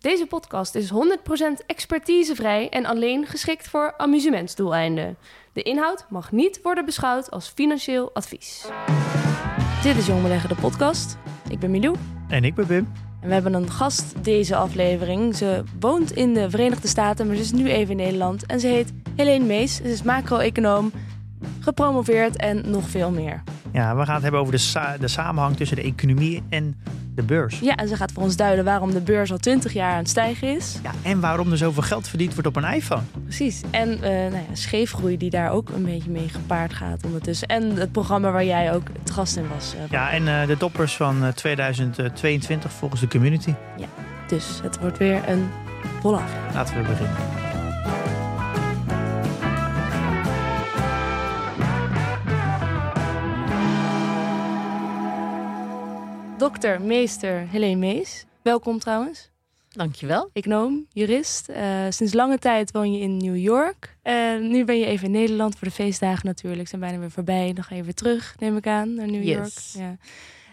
Deze podcast is 100% expertisevrij en alleen geschikt voor amusementsdoeleinden. De inhoud mag niet worden beschouwd als financieel advies. Dit is Jong Beleggen, de podcast. Ik ben Milou. En ik ben Wim. En we hebben een gast deze aflevering. Ze woont in de Verenigde Staten, maar ze is nu even in Nederland. En ze heet Helene Mees. Ze is macro-econoom, gepromoveerd en nog veel meer. Ja, we gaan het hebben over de, sa- de samenhang tussen de economie en de beurs. Ja, en ze gaat voor ons duiden waarom de beurs al 20 jaar aan het stijgen is. Ja, en waarom er zoveel geld verdiend wordt op een iPhone. Precies. En eh nou ja, scheefgroei die daar ook een beetje mee gepaard gaat ondertussen. En het programma waar jij ook het gast in was. eh, Ja, en eh, de toppers van eh, 2022 volgens de community. Dus het wordt weer een volle. Laten we beginnen. Dokter, meester Helene Mees. Welkom trouwens. Dankjewel. Econoom, jurist. Eh, sinds lange tijd woon je in New York. En nu ben je even in Nederland voor de feestdagen natuurlijk. Zijn bijna weer voorbij. Dan ga je weer terug, neem ik aan, naar New York. Ja.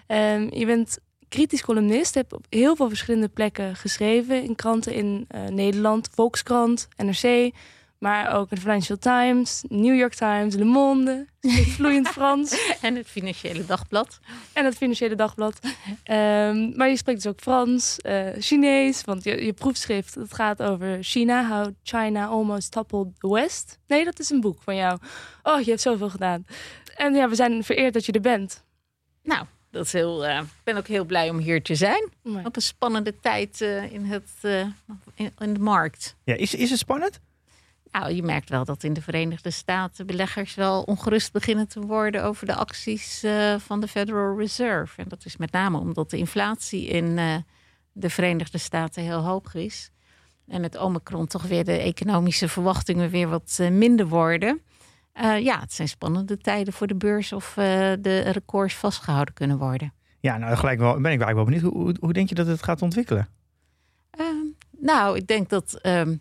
Ehm, je bent kritisch columnist. Hebt op heel veel verschillende plekken geschreven. In kranten in eh, Nederland, Volkskrant, NRC. Maar ook de Financial Times, New York Times, Le Monde. Vloeiend Frans. En het Financiële Dagblad. En het Financiële Dagblad. Ehm, maar je spreekt dus ook Frans, eh, Chinees. Want je, je proefschrift het gaat over China. How China almost toppled the West. Nee, dat is een boek van jou. Oh, je hebt zoveel gedaan. En ja, we zijn vereerd dat je er bent. Nou, dat is heel, eh, ik ben ook heel blij om hier te zijn. Op een spannende tijd eh, in, het, eh, in, in de markt. Ja, is, is het spannend? Nou, je merkt wel dat in de Verenigde Staten beleggers wel ongerust beginnen te worden over de acties eh, van de Federal Reserve. En dat is met name omdat de inflatie in eh, de Verenigde Staten heel hoog is. En het Omicron toch weer de economische verwachtingen weer wat eh, minder worden. Ja, het zijn spannende tijden voor de beurs of de records vastgehouden kunnen worden. Ja, nou gelijk wel, ben ik eigenlijk wel benieuwd. Hoe, hoe, hoe denk je dat het gaat ontwikkelen? Ehm, nou, ik denk dat ehm,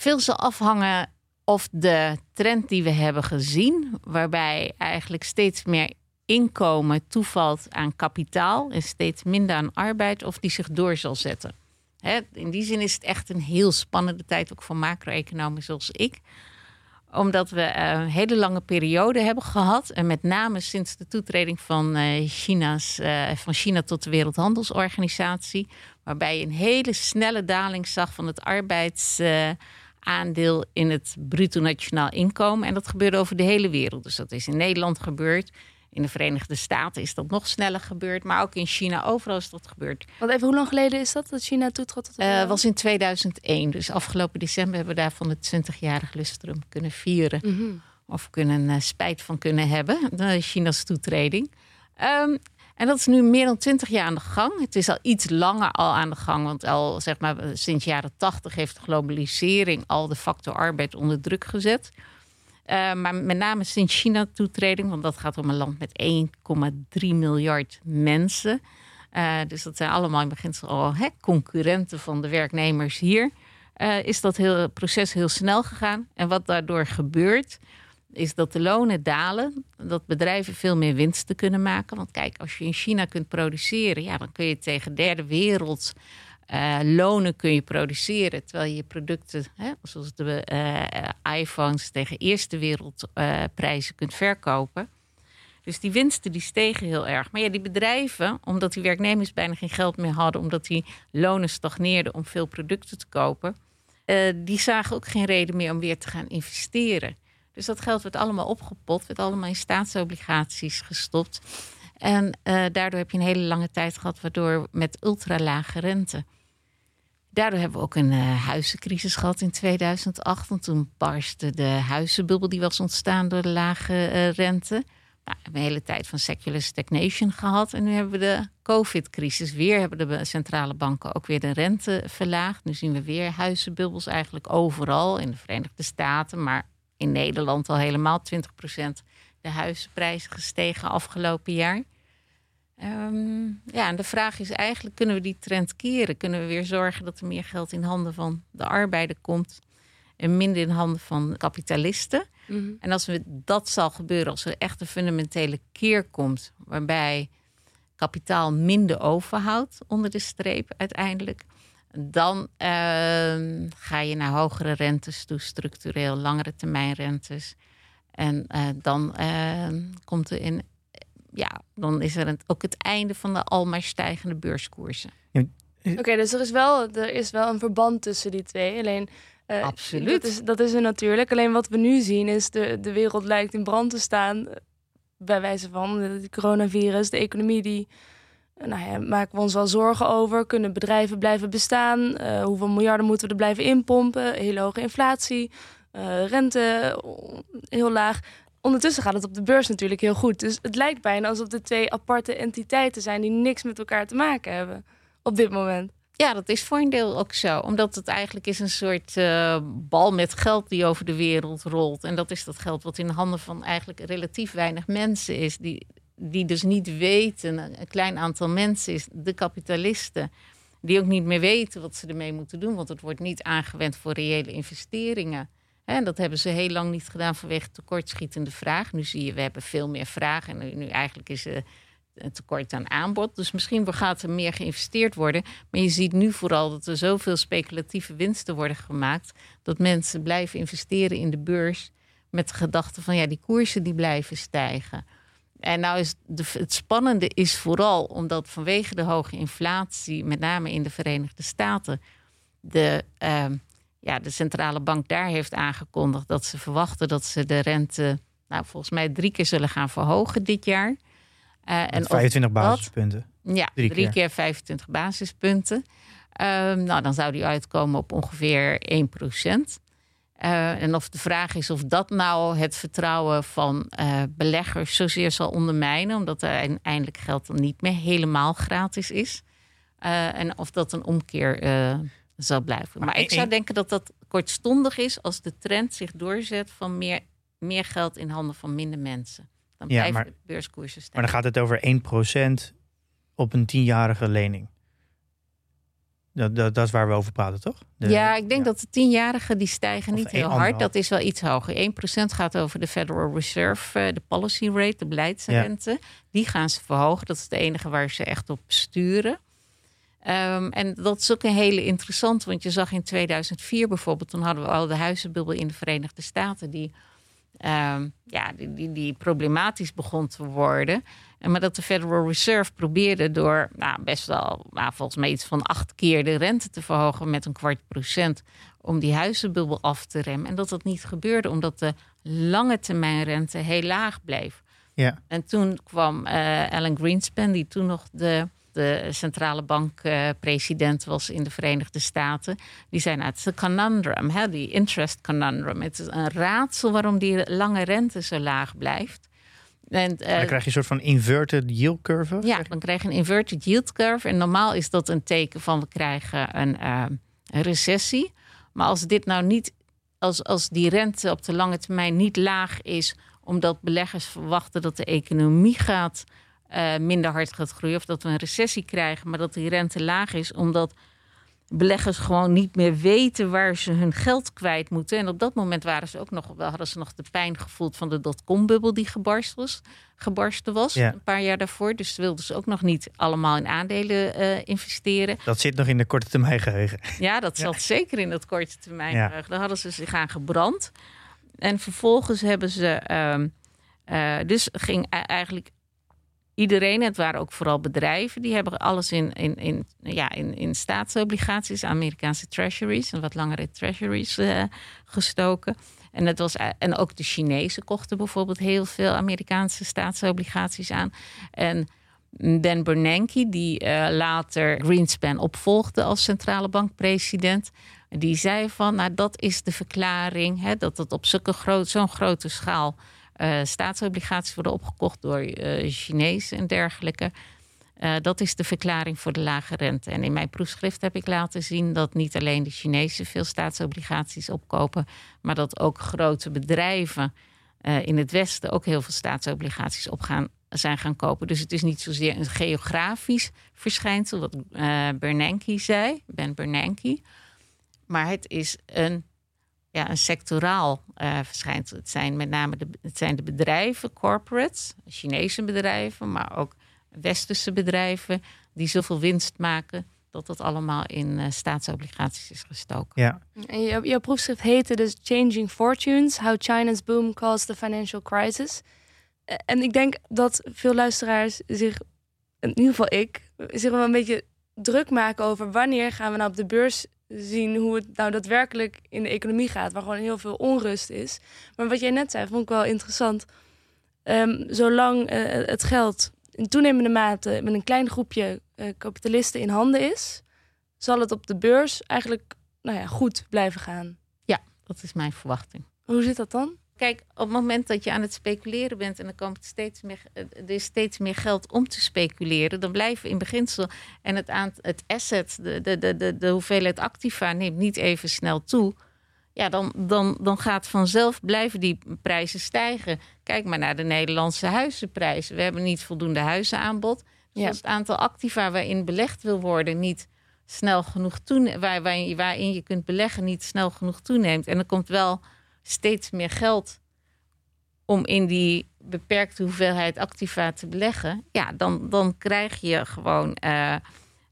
veel zal afhangen of de trend die we hebben gezien, waarbij eigenlijk steeds meer inkomen toevalt aan kapitaal en steeds minder aan arbeid, of die zich door zal zetten. In die zin is het echt een heel spannende tijd, ook voor macro-economen zoals ik omdat we eh, een hele lange periode hebben gehad. En met name sinds de toetreding van, eh, China's, eh, van China tot de Wereldhandelsorganisatie. Waarbij je een hele snelle daling zag van het arbeidsaandeel in het bruto nationaal inkomen. En dat gebeurde over de hele wereld. Dus dat is in Nederland gebeurd. In de Verenigde Staten is dat nog sneller gebeurd. Maar ook in China, overal is dat gebeurd. Want even, hoe lang geleden is dat dat China toetrad tot Eh was in 2001. Dus afgelopen december hebben we daarvan het 20-jarig lustrum kunnen vieren. Mhm. Of kunnen eh, spijt van kunnen hebben. De China's toetreding. Ehm, en dat is nu meer dan 20 jaar aan de gang. Het is al iets langer al aan de gang. Want al zeg maar sinds jaren 80 heeft de globalisering al de factor arbeid onder druk gezet. Eh, maar met name sinds China toetreding, want dat gaat om een land met 1,3 miljard mensen. Eh, dus dat zijn allemaal in beginsel al hè, concurrenten van de werknemers hier. Eh, is dat heel, proces heel snel gegaan. En wat daardoor gebeurt, is dat de lonen dalen. Dat bedrijven veel meer winsten kunnen maken. Want kijk, als je in China kunt produceren, ja, dan kun je tegen derde wereld eh, lonen kun je produceren. Terwijl je producten, hè, zoals de eh, iPhones, tegen eerste wereldprijzen kunt verkopen. Dus die winsten die stegen heel erg. Maar ja, die bedrijven, omdat die werknemers bijna geen geld meer hadden, omdat die lonen stagneerden om veel producten te kopen, eh, die zagen ook geen reden meer om weer te gaan investeren. Dus dat geld werd allemaal opgepot, werd allemaal in staatsobligaties gestopt. En eh, daardoor heb je een hele lange tijd gehad, waardoor met ultralage rente. Daardoor hebben we ook een eh, huizencrisis gehad in 2008. Want toen barstte de huizenbubbel die was ontstaan door de lage eh, rente. we hebben een hele tijd van secular stagnation gehad. En nu hebben we de COVID-crisis. Weer hebben de centrale banken ook weer de rente verlaagd. Nu zien we weer huizenbubbels eigenlijk overal. In de Verenigde Staten, maar in Nederland al helemaal 20% de huizenprijzen gestegen afgelopen jaar. Ehm, ja, en de vraag is eigenlijk, kunnen we die trend keren? Kunnen we weer zorgen dat er meer geld in handen van de arbeider komt en minder in handen van kapitalisten? Mhm. En als we, dat zal gebeuren, als er echt een fundamentele keer komt, waarbij kapitaal minder overhoudt onder de streep uiteindelijk, dan ehm, ga je naar hogere rentes toe, structureel, langere termijn rentes. En eh, dan ehm, komt er in, ja, dan is er een, ook het einde van de almaar stijgende beurskoersen. Oké, dus er is, wel, er is wel een verband tussen die twee. Alleen, eh, Absoluut. Dat is, dat is er natuurlijk. Alleen wat we nu zien is de, de wereld lijkt in brand te staan. eh, Bij wijze van het coronavirus, de economie die... Nou ja, maken we ons wel zorgen over. Kunnen bedrijven blijven bestaan? Eh, hoeveel miljarden moeten we er blijven inpompen? Hele hoge inflatie, eh, rente eh, heel laag. Ondertussen gaat het op de beurs natuurlijk heel goed. Dus het lijkt bijna alsof de twee aparte entiteiten zijn die niks met elkaar te maken hebben op dit moment. Ja, dat is voor een deel ook zo. Omdat het eigenlijk is een soort bal met geld die over de wereld rolt. En dat is dat geld wat in de handen van eigenlijk relatief weinig mensen is. Die, die dus niet weten, een klein aantal mensen is, de kapitalisten. Die ook niet meer weten wat ze ermee moeten doen. Want het wordt niet aangewend voor reële investeringen. En dat hebben ze heel lang niet gedaan vanwege tekortschietende vraag. Nu zie je, we hebben veel meer vraag. En nu, nu eigenlijk is er een tekort aan aanbod. Dus misschien gaat er meer geïnvesteerd worden. Maar je ziet nu vooral dat er zoveel speculatieve winsten worden gemaakt. Dat mensen blijven investeren in de beurs. Met de gedachte van ja, die koersen die blijven stijgen. En nou is de, het spannende is vooral omdat vanwege de hoge inflatie, met name in de Verenigde Staten, de, ehm, ja, de centrale bank daar heeft aangekondigd dat ze verwachten dat ze de rente, nou, volgens mij drie keer zullen gaan verhogen dit jaar. Met of 25 dat- basispunten. ja, Drie drie, keer. keer. 25 basispunten. Ehm, nou, dan zou die uitkomen op ongeveer 1 Eh, en of de vraag is of dat nou het vertrouwen van eh, beleggers zozeer zal ondermijnen, omdat er uiteindelijk geld dan niet meer helemaal gratis is. Eh, en of dat een omkeer zal blijven. Maar, Maar ik zou denken dat dat kortstondig is als de trend zich doorzet van meer, meer geld in handen van minder mensen. Dan Ja, blijven maar- de beurskoersen Maar stijgen. dan gaat het over 1% op een tienjarige lening. Dat, dat, dat is waar we over praten, toch? De- ja, ik denk dat de tienjarigen die stijgen Of niet heel hard. Dat is wel iets hoger. 1% gaat over de Federal Reserve, eh, de policy rate, de beleidsrente. Die gaan ze verhogen. Dat is het enige waar ze echt op sturen. Ehm, en dat is ook een hele interessante, want je zag in 2004 bijvoorbeeld, toen hadden we al de huizenbubbel in de Verenigde Staten, die, ehm, ja, die, die, die problematisch begon te worden. En maar dat de Federal Reserve probeerde door nou, best wel, nou, volgens mij iets van acht keer de rente te verhogen met een kwart procent, om die huizenbubbel af te remmen. En dat dat niet gebeurde, omdat de lange termijn rente heel laag bleef. Ja. En toen kwam eh, Alan Greenspan, die toen nog de, de centrale bankpresident was in de Verenigde Staten. Die zei, nou, het is een conundrum, hè, die interest conundrum. Het is een raadsel waarom die lange rente zo laag blijft. En, eh, Dan krijg je een soort van inverted yield curve. ja, dan krijg je een inverted yield curve. En normaal is dat een teken van we krijgen een, eh, een recessie. Maar als dit nou niet, als, als die rente op de lange termijn niet laag is, omdat beleggers verwachten dat de economie gaat eh, minder hard gaat groeien, of dat we een recessie krijgen, maar dat die rente laag is, omdat beleggers gewoon niet meer weten waar ze hun geld kwijt moeten. En op dat moment waren ze ook nog, wel hadden ze nog de pijn gevoeld van de dotcom-bubbel die gebarst was, gebarsten was Ja. een paar jaar daarvoor. Dus ze wilden ze ook nog niet allemaal in aandelen eh, investeren. Dat zit nog in de korte termijn geheugen. Ja, dat zat zeker in dat korte termijn. Ja. geheugen. Daar hadden ze zich aan gebrand. En vervolgens hebben ze. ehm, eh, dus ging e- eigenlijk iedereen, het waren ook vooral bedrijven, die hebben alles in, in, in, ja, in, in staatsobligaties, Amerikaanse treasuries en wat langere treasuries eh, gestoken. En, het was, e- en ook de Chinezen kochten bijvoorbeeld heel veel Amerikaanse staatsobligaties aan. En Ben Bernanke, die eh, later Greenspan opvolgde als centrale bankpresident, die zei van, nou dat is de verklaring, hè, dat het op zulke groot, zo'n grote schaal eh, staatsobligaties worden opgekocht door uh, Chinezen en dergelijke. Uh, dat is de verklaring voor de lage rente. En in mijn proefschrift heb ik laten zien dat niet alleen de Chinezen veel staatsobligaties opkopen, maar dat ook grote bedrijven in het Westen ook heel veel staatsobligaties op gaan, zijn gaan kopen. Dus het is niet zozeer een geografisch verschijnsel, wat Bernanke zei, Ben Bernanke. Maar het is een ja, een sectoraal uh, verschijnsel. Het zijn met name de, het zijn de bedrijven, corporates, Chinese bedrijven, maar ook westerse bedrijven die zoveel winst maken dat dat allemaal in uh, staatsobligaties is gestoken. Ja. En jouw, jouw proefschrift heette dus Changing Fortunes: How China's Boom Caused the Financial Crisis. Eh, en ik denk dat veel luisteraars zich, in ieder geval ik, zich wel een beetje druk maken over wanneer gaan we nou op de beurs zien hoe het nou daadwerkelijk in de economie gaat, waar gewoon heel veel onrust is. Maar wat jij net zei, vond ik wel interessant. Um, zolang eh, het geld in toenemende mate met een klein groepje uh, kapitalisten in handen is, zal het op de beurs eigenlijk nou ja, goed blijven gaan. Ja, dat is mijn verwachting. Hoe zit dat dan? Kijk, op het moment dat je aan het speculeren bent en er komt steeds meer, er is steeds meer geld om te speculeren, dan blijven in beginsel en het, aan, het asset, de, de, de, de, de hoeveelheid activa neemt niet even snel toe. Ja, dan, dan, dan gaat vanzelf blijven die prijzen stijgen. Kijk maar naar de Nederlandse huizenprijzen. We hebben niet voldoende huizenaanbod. Dus als het aantal activa waarin belegd wil worden niet snel genoeg toeneemt, waar, waarin je kunt beleggen niet snel genoeg toeneemt. En er komt wel steeds meer geld om in die beperkte hoeveelheid activa te beleggen, ja, dan, dan krijg je gewoon uh,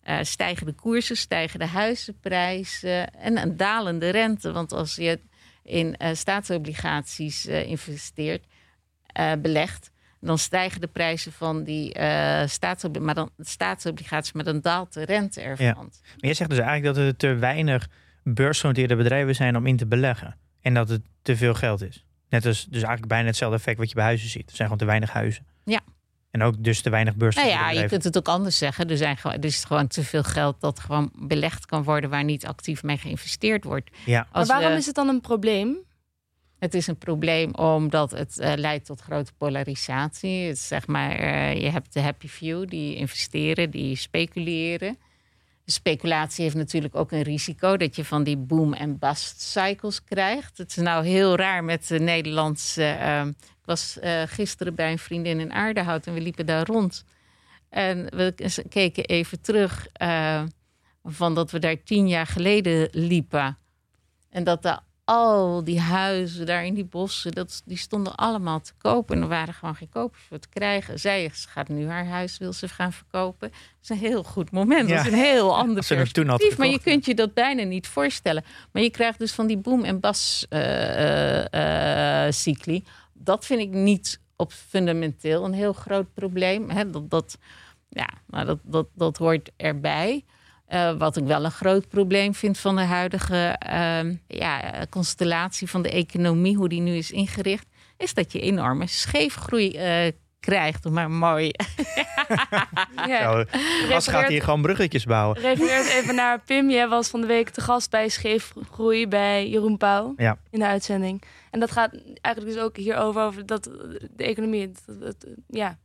uh, stijgende koersen, stijgende huizenprijzen en een dalende rente. Want als je in uh, staatsobligaties investeert, belegt, dan stijgen de prijzen van die staatsobligaties, maar dan, staatsobligaties, maar dan daalt de rente ervan. Ja. Maar jij zegt dus eigenlijk dat er te weinig beursgenoteerde bedrijven zijn om in te beleggen. En dat het te veel geld is. Net als dus eigenlijk bijna hetzelfde effect wat je bij huizen ziet. Er zijn gewoon te weinig huizen. Ja. En ook dus te weinig beurs. Nou ja, je kunt het ook anders zeggen. Er, zijn gewoon, er is gewoon te veel geld dat gewoon belegd kan worden waar niet actief mee geïnvesteerd wordt. Ja. maar waarom is het dan een probleem? Het is een probleem omdat het uh, leidt tot grote polarisatie. Het, zeg maar, uh, je hebt de happy few die investeren, die speculeren speculatie heeft natuurlijk ook een risico dat je van die boom- en bust cycles krijgt. Het is nou heel raar met de Nederlandse. Uh, ik was uh, gisteren bij een vriendin in Aardehout en we liepen daar rond. En we keken even terug uh, van dat we daar tien jaar geleden liepen. En dat daar al die huizen daar in die bossen, dat, die stonden allemaal te kopen. En er waren gewoon geen kopers voor te krijgen. Zij gaat nu haar huis, wil ze gaan verkopen. Dat is een heel goed moment. Dat is een heel ander perspectief. maar je kunt je dat bijna niet voorstellen. Maar je krijgt dus van die boom- en bas-cycli. Uh, uh, dat vind ik niet op fundamenteel een heel groot probleem. Hè? Dat, dat, ja, nou, dat, dat, dat hoort erbij. Uh, wat ik wel een groot probleem vind van de huidige uh, ja, constellatie van de economie, hoe die nu is ingericht, is dat je enorme scheefgroei uh, krijgt. Maar mooi. ja. Nou, gaat hier gewoon bruggetjes bouwen. Refereert even naar Pim. Jij was van de week te gast bij Scheefgroei bij Jeroen Pauw ja. in de uitzending. En dat gaat eigenlijk dus ook hierover, over dat de economie, het, ja,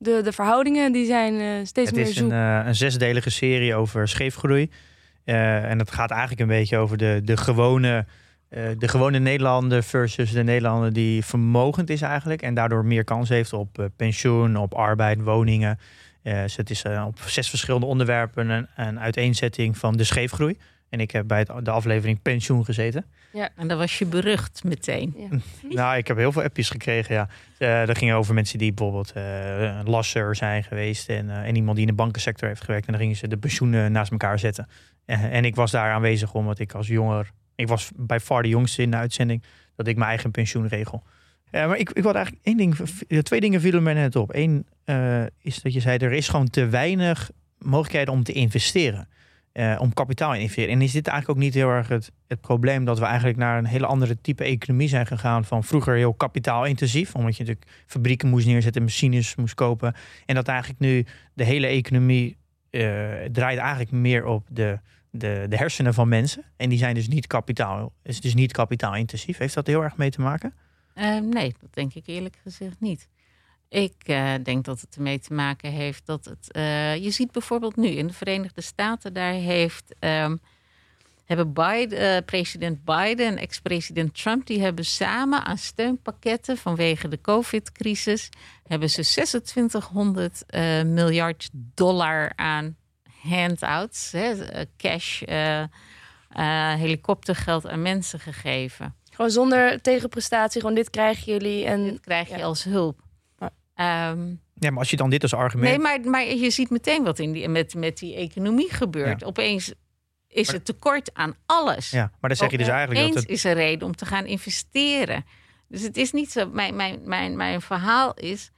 de, de verhoudingen die zijn uh, steeds het meer is zoek. Een, uh, een zesdelige serie over scheefgroei. Uh, en het gaat eigenlijk een beetje over de, de, gewone, de gewone Nederlander versus de Nederlander die vermogend is eigenlijk. En daardoor meer kans heeft op pensioen, op arbeid, woningen. dus het is op zes verschillende onderwerpen een, een uiteenzetting van de scheefgroei. En ik heb bij het, de aflevering pensioen gezeten. Ja, en dan was je berucht meteen. Ja. nou, ik heb heel veel appjes gekregen, ja. Uh, dat ging over mensen die bijvoorbeeld uh, lasser zijn geweest... En, uh, en iemand die in de bankensector heeft gewerkt. En dan gingen ze de pensioenen naast elkaar zetten. en ik was daar aanwezig omdat ik als jonger... Ik was bij far de jongste in de uitzending... dat ik mijn eigen pensioen regel. maar ik, ik wilde eigenlijk één ding... Twee dingen vielen me net op. Eén is dat je zei, er is gewoon te weinig mogelijkheden om te investeren... Uh, om kapitaal in investeren. En is dit eigenlijk ook niet heel erg het, probleem dat we eigenlijk naar een hele andere type economie zijn gegaan van vroeger heel kapitaalintensief, omdat je natuurlijk fabrieken moest neerzetten, machines moest kopen. En dat eigenlijk nu de hele economie uh, draait eigenlijk meer op de, de, de hersenen van mensen. En die zijn dus niet kapitaal, is dus niet kapitaalintensief. Heeft dat heel erg mee te maken? Uh, nee, dat denk ik eerlijk gezegd niet. Ik uh, denk dat het ermee te maken heeft dat het. Uh, je ziet bijvoorbeeld nu in de Verenigde Staten, daar heeft. Um, hebben Biden, president Biden en ex-president Trump, die hebben samen aan steunpakketten vanwege de COVID-crisis, hebben ze 2600 miljard dollar aan handouts, hè, cash, helikoptergeld aan mensen gegeven. Gewoon zonder tegenprestatie, gewoon dit krijgen jullie en dit krijg je als hulp. Um, ja, maar als je dan dit als argument. Nee, maar, maar je ziet meteen wat in die, met, met die economie gebeurt. Opeens is het tekort aan alles. Ja, maar dan zeg je dus eigenlijk Opeens dat. Het... is er reden om te gaan investeren. Dus het is niet zo. Mijn, mijn, mijn, mijn verhaal is.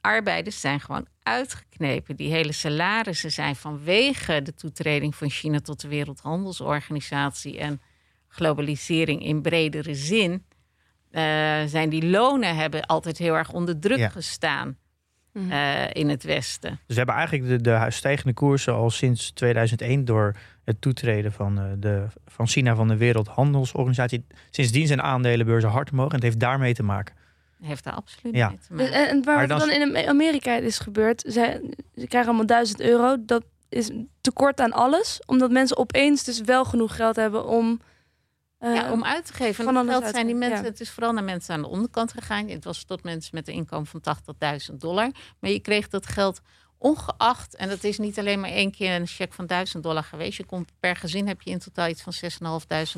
Arbeiders zijn gewoon uitgeknepen. Die hele salarissen zijn vanwege de toetreding van China tot de Wereldhandelsorganisatie en globalisering in bredere zin zijn die lonen hebben altijd heel erg onder druk gestaan. Uh, in het Westen. Dus we hebben eigenlijk de, de stijgende koersen al sinds 2001 door het toetreden van, uh, de, van China van de Wereldhandelsorganisatie. Sindsdien zijn aandelenbeurzen hard omhoog en het heeft daarmee te maken. Heeft daar absoluut ja. mee te maken. En, en waar dan, dan in Amerika is gebeurd, ze, ze krijgen allemaal 1000 euro. Dat is tekort aan alles, omdat mensen opeens dus wel genoeg geld hebben om ja, om uit te geven. Van geld zijn die mensen, het is vooral naar mensen aan de onderkant gegaan. Het was tot mensen met een inkomen van 80.000 dollar. Maar je kreeg dat geld ongeacht, en dat is niet alleen maar één keer een cheque van 1000 dollar geweest. Je komt per gezin heb je in totaal iets van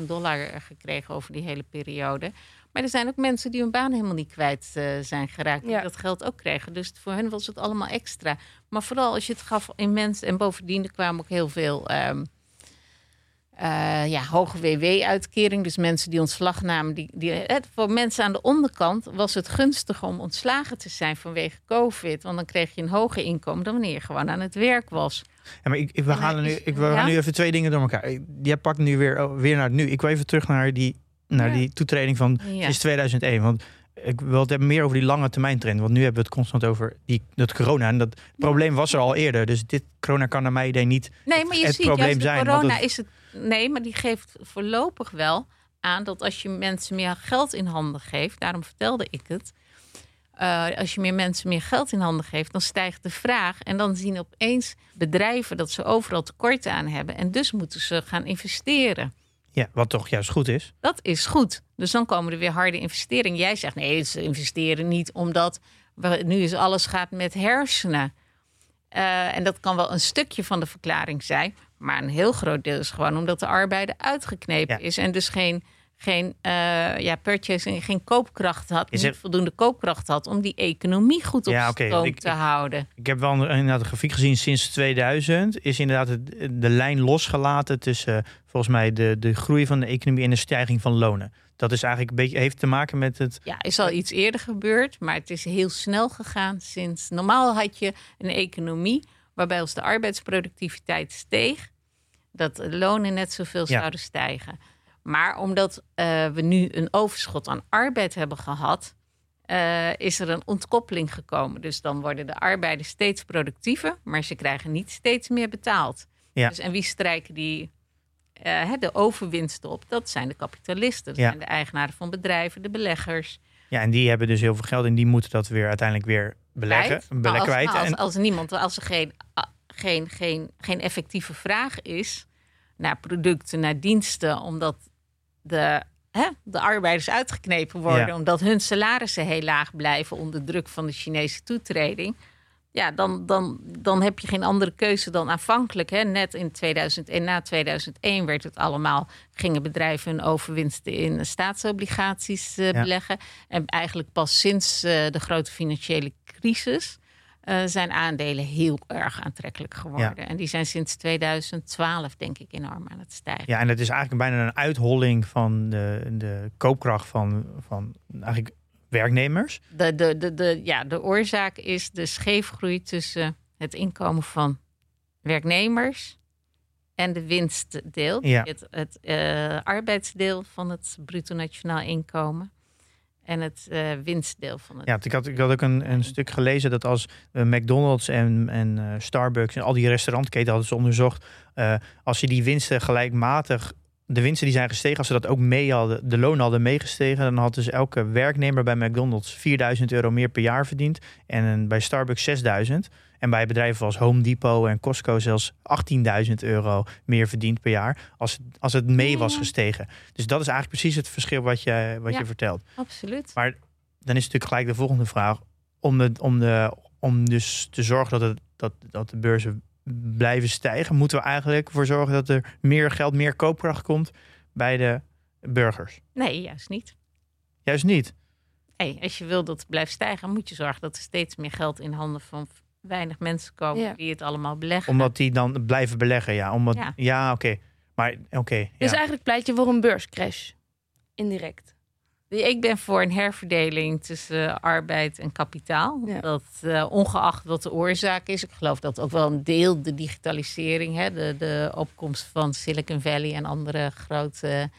6.500 dollar gekregen over die hele periode. Maar er zijn ook mensen die hun baan helemaal niet kwijt uh, zijn geraakt. Die dat geld ook kregen. Dus voor hen was het allemaal extra. Maar vooral als je het gaf in mensen. En bovendien er kwamen ook heel veel. Um, uh, ja, hoge WW-uitkering. Dus mensen die ontslag namen. Die, die, voor mensen aan de onderkant was het gunstig om ontslagen te zijn vanwege COVID. Want dan kreeg je een hoger inkomen dan wanneer je gewoon aan het werk was. Ja, maar ik, ik we gaan nu, ik, we gaan nu even twee dingen door elkaar. Jij pakt nu weer, oh, weer naar het nu. Ik wil even terug naar die, naar die toetreding van sinds 2001. Want ik wil het hebben meer over die lange termijn trend. Want nu hebben we het constant over die, dat corona. En dat probleem was er al eerder. Dus dit corona kan naar mijn idee niet nee, maar je het ziet, probleem zijn. Corona is het Nee, maar die geeft voorlopig wel aan dat als je mensen meer geld in handen geeft, daarom vertelde ik het. Uh, als je meer mensen meer geld in handen geeft, dan stijgt de vraag. En dan zien opeens bedrijven dat ze overal tekort aan hebben. En dus moeten ze gaan investeren. Ja, wat toch juist goed is. Dat is goed. Dus dan komen er weer harde investeringen. Jij zegt nee, ze investeren niet omdat we, nu is alles gaat met hersenen. Uh, en dat kan wel een stukje van de verklaring zijn. Maar een heel groot deel is gewoon omdat de arbeider uitgeknepen is. En dus geen, geen, uh, ja, purchasing, geen koopkracht had. Is niet voldoende koopkracht had om die economie goed op ja, te houden. Ik heb wel inderdaad een grafiek gezien sinds 2000. Is inderdaad de lijn losgelaten tussen volgens mij de, de groei van de economie en de stijging van lonen. Dat is eigenlijk een beetje, heeft te maken met het. Ja, is al iets eerder gebeurd, maar het is heel snel gegaan sinds. Normaal had je een economie waarbij als de arbeidsproductiviteit steeg, dat de lonen net zoveel zouden stijgen. Maar omdat uh, we nu een overschot aan arbeid hebben gehad, uh, is er een ontkoppeling gekomen. Dus dan worden de arbeiders steeds productiever, maar ze krijgen niet steeds meer betaald. Ja. Dus, en wie strijken die uh, de overwinsten op? Dat zijn de kapitalisten, dat zijn de eigenaren van bedrijven, de beleggers. Ja, en die hebben dus heel veel geld en die moeten dat weer uiteindelijk weer beleggen. Kwijt. als, Als, als, niemand, als er geen, geen, geen, geen effectieve vraag is naar producten, naar diensten, omdat de, hè, de arbeiders uitgeknepen worden, omdat hun salarissen heel laag blijven onder druk van de Chinese toetreding. Ja, dan, dan, dan heb je geen andere keuze dan aanvankelijk. Hè. Net in 2000 en na 2001 werd het allemaal, gingen bedrijven hun overwinsten in staatsobligaties uh, beleggen. En eigenlijk pas sinds uh, de grote financiële crisis uh, zijn aandelen heel erg aantrekkelijk geworden. En die zijn sinds 2012, denk ik, enorm aan het stijgen. Ja, en het is eigenlijk bijna een uitholling van de, de koopkracht van, van eigenlijk werknemers. De, de, de, de, ja, de oorzaak is de scheefgroei tussen het inkomen van werknemers en de winstdeel. Ja. Het, het uh, arbeidsdeel van het bruto nationaal inkomen en het uh, winstdeel van het. Ja, ik had, ik had ook een, een stuk gelezen dat als uh, McDonald's en, en Starbucks en al die restaurantketen hadden ze onderzocht, als je die winsten gelijkmatig de winsten die zijn gestegen, als ze dat ook mee hadden, de lonen hadden meegestegen, dan had dus elke werknemer bij McDonald's 4000 euro meer per jaar verdiend. En bij Starbucks 6000. En bij bedrijven als Home Depot en Costco zelfs 18.000 euro meer verdiend per jaar. Als, als het mee was gestegen. Dus dat is eigenlijk precies het verschil wat je, wat Ja. je vertelt. Absoluut. Maar dan is natuurlijk gelijk de volgende vraag. Om, de, om, de, om dus te zorgen dat, het, dat, dat de beurzen blijven stijgen, moeten we eigenlijk ervoor zorgen dat er meer geld, meer koopkracht komt bij de burgers. Nee, juist niet. Juist niet. Nee, als je wil dat het blijft stijgen, moet je zorgen dat er steeds meer geld in handen van weinig mensen komen Ja. die het allemaal beleggen. Omdat die dan blijven beleggen. Ja, omdat, ja. Ja. oké. Maar oké. Dus ja. eigenlijk pleit je voor een beurscrash. Indirect. Ik ben voor een herverdeling tussen arbeid en kapitaal. Ja. Dat eh, ongeacht wat de oorzaak is. Ik geloof dat ook wel een deel de digitalisering, hè, de, de opkomst van Silicon Valley en andere grote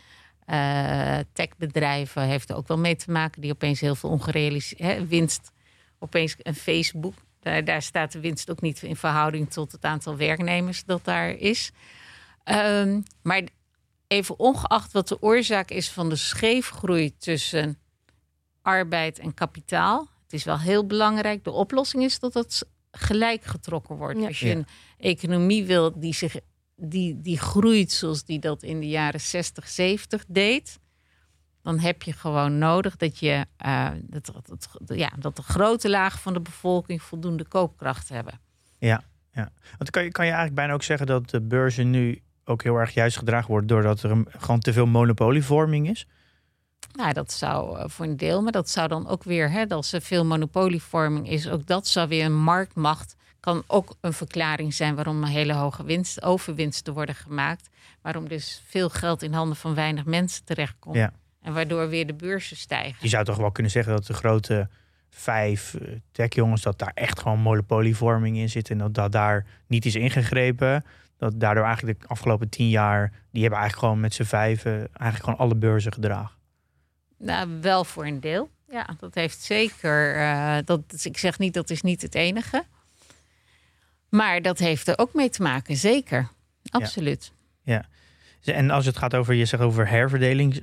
eh, techbedrijven heeft er ook wel mee te maken. Die opeens heel veel ongerealiseerd winst. Opeens een Facebook. Daar, daar staat de winst ook niet in verhouding tot het aantal werknemers dat daar is. Ehm, maar even ongeacht wat de oorzaak is van de scheefgroei tussen arbeid en kapitaal. Het is wel heel belangrijk. De oplossing is dat het gelijk getrokken wordt. Ja. Als je Ja. een economie wil die, zich, die, die groeit zoals die dat in de jaren 60, 70 deed. Dan heb je gewoon nodig dat, je, eh, dat, dat, dat- ja, dat de grote laag van de bevolking voldoende koopkracht hebben. Want kan je, kan je eigenlijk bijna ook zeggen dat de beurzen nu ook heel erg juist gedragen worden doordat er een, gewoon te veel monopolievorming is? Nou, dat zou eh, voor een deel, maar dat zou dan ook weer, hè, als er veel monopolievorming is, ook dat zou weer een marktmacht. Kan ook een verklaring zijn waarom een hele hoge winst, overwinsten worden gemaakt. Waarom dus veel geld in handen van weinig mensen terechtkomt. Ja. En waardoor weer de beurzen stijgen. Je zou toch wel kunnen zeggen dat de grote vijf eh, techjongens, dat daar echt gewoon monopolievorming in zit en dat, dat daar niet is ingegrepen. Dat daardoor eigenlijk de afgelopen tien jaar, die hebben eigenlijk gewoon met z'n vijven eigenlijk gewoon alle beurzen gedragen. Nou, wel voor een deel. Ja, dat heeft zeker. eh, dat, ik zeg niet dat is niet het enige. Maar dat heeft er ook mee te maken, zeker. Absoluut. En als het gaat over, je zegt over herverdeling,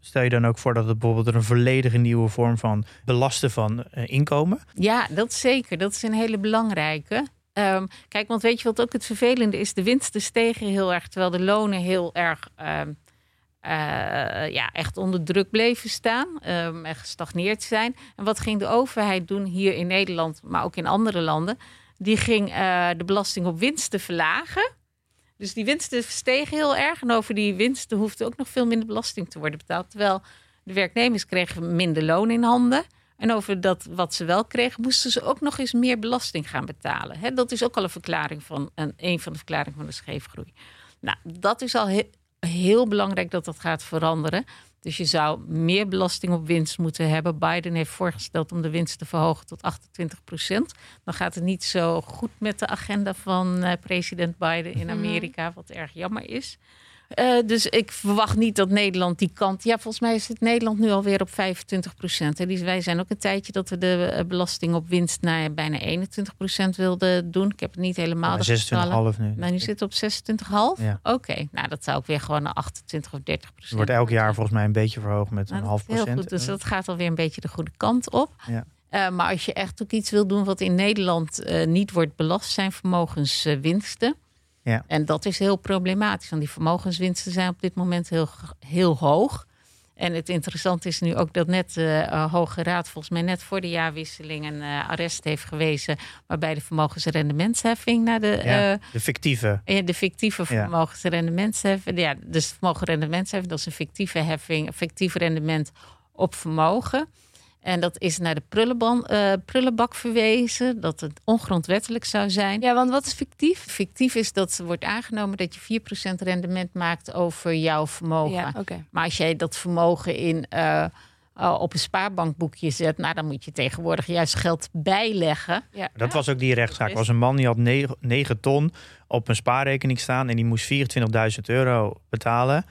stel je dan ook voor dat het bijvoorbeeld een volledige nieuwe vorm van belasten van eh, inkomen? Ja, dat zeker. Dat is een hele belangrijke. Ehm, kijk, want weet je wat ook het vervelende is? De winsten stegen heel erg, terwijl de lonen heel erg ehm, eh, ja, echt onder druk bleven staan ehm, en gestagneerd zijn. En wat ging de overheid doen hier in Nederland, maar ook in andere landen? Die ging eh, de belasting op winsten verlagen. Dus die winsten stegen heel erg. En over die winsten hoefde ook nog veel minder belasting te worden betaald. Terwijl de werknemers kregen minder loon in handen. En over dat wat ze wel kregen, moesten ze ook nog eens meer belasting gaan betalen. Dat is ook al een verklaring van een, een van de verklaringen van de scheefgroei. Nou, dat is al he- heel belangrijk dat dat gaat veranderen. Dus je zou meer belasting op winst moeten hebben. Biden heeft voorgesteld om de winst te verhogen tot 28 procent. Dan gaat het niet zo goed met de agenda van eh, president Biden in Amerika, wat erg jammer is. Eh, dus ik verwacht niet dat Nederland die kant. Ja, volgens mij zit Nederland nu alweer op 25 procent. Wij zijn ook een tijdje dat we de eh, belasting op winst naar bijna 21 procent wilden doen. Ik heb het niet helemaal. getallen. 26,5 nu. Maar nu zit het op 26,5? Ja. Oké, nou dat zou ook weer gewoon naar 28 of 30 procent. Het wordt elk jaar volgens mij een beetje verhoogd met een Nou, half dat is heel procent. goed, dus dat gaat alweer een beetje de goede kant op. Ja. Eh, maar als je echt ook iets wil doen wat in Nederland niet wordt belast, zijn vermogenswinsten. Ja. En dat is heel problematisch, want die vermogenswinsten zijn op dit moment heel, heel hoog. En het interessante is nu ook dat net de eh, Hoge Raad, volgens mij net voor de jaarwisseling, een eh, arrest heeft gewezen. waarbij de vermogensrendementsheffing naar de. Ja, eh, de fictieve. ja, de fictieve Ja. vermogensrendementsheffing. Ja, dus vermogensrendementsheffing, dat is een fictieve heffing, een fictief rendement op vermogen. En dat is naar de prullenban, eh, prullenbak verwezen, dat het ongrondwettelijk zou zijn. Ja, want wat is fictief? Fictief is dat wordt aangenomen dat je 4% rendement maakt over jouw vermogen. Ja, oké. Maar als jij dat vermogen in, eh, eh, op een spaarbankboekje zet, nou, dan moet je tegenwoordig juist geld bijleggen. Ja. Dat was ook die rechtszaak. Er was een man die had 9, ton op een spaarrekening staan en die moest 24.000 euro betalen.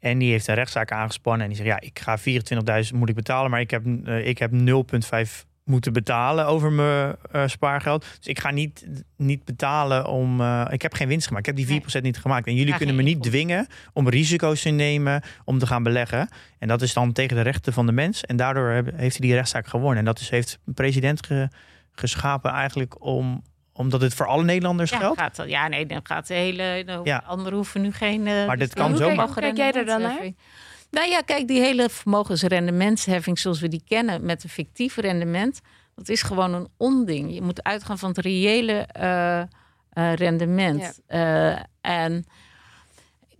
En die heeft een rechtszaak aangespannen en die zegt: Ja, ik ga 24.000 moet ik betalen, maar ik heb, eh, ik heb 0,5 moeten betalen over mijn eh, spaargeld. Dus ik ga niet, niet betalen om. eh, ik heb geen winst gemaakt. Ik heb die 4% niet gemaakt. En jullie Ja, kunnen me niet dwingen om risico's te nemen om te gaan beleggen. En dat is dan tegen de rechten van de mens. En daardoor heeft hij die rechtszaak gewonnen. En dat is, heeft een president ge- geschapen eigenlijk om omdat het voor alle Nederlanders Ja, geldt. gaat, ja, nee, dan gaat de hele. De Ja. Anderen hoeven nu geen. eh, Maar dit kan zomaar. kijk- Hoe kijk jij er dan naar? Nou ja, kijk, die hele vermogensrendementsheffing zoals we die kennen met een fictief rendement, dat is gewoon een onding. Je moet uitgaan van het reële eh, eh, rendement. Eh, en het- het- het- kijk,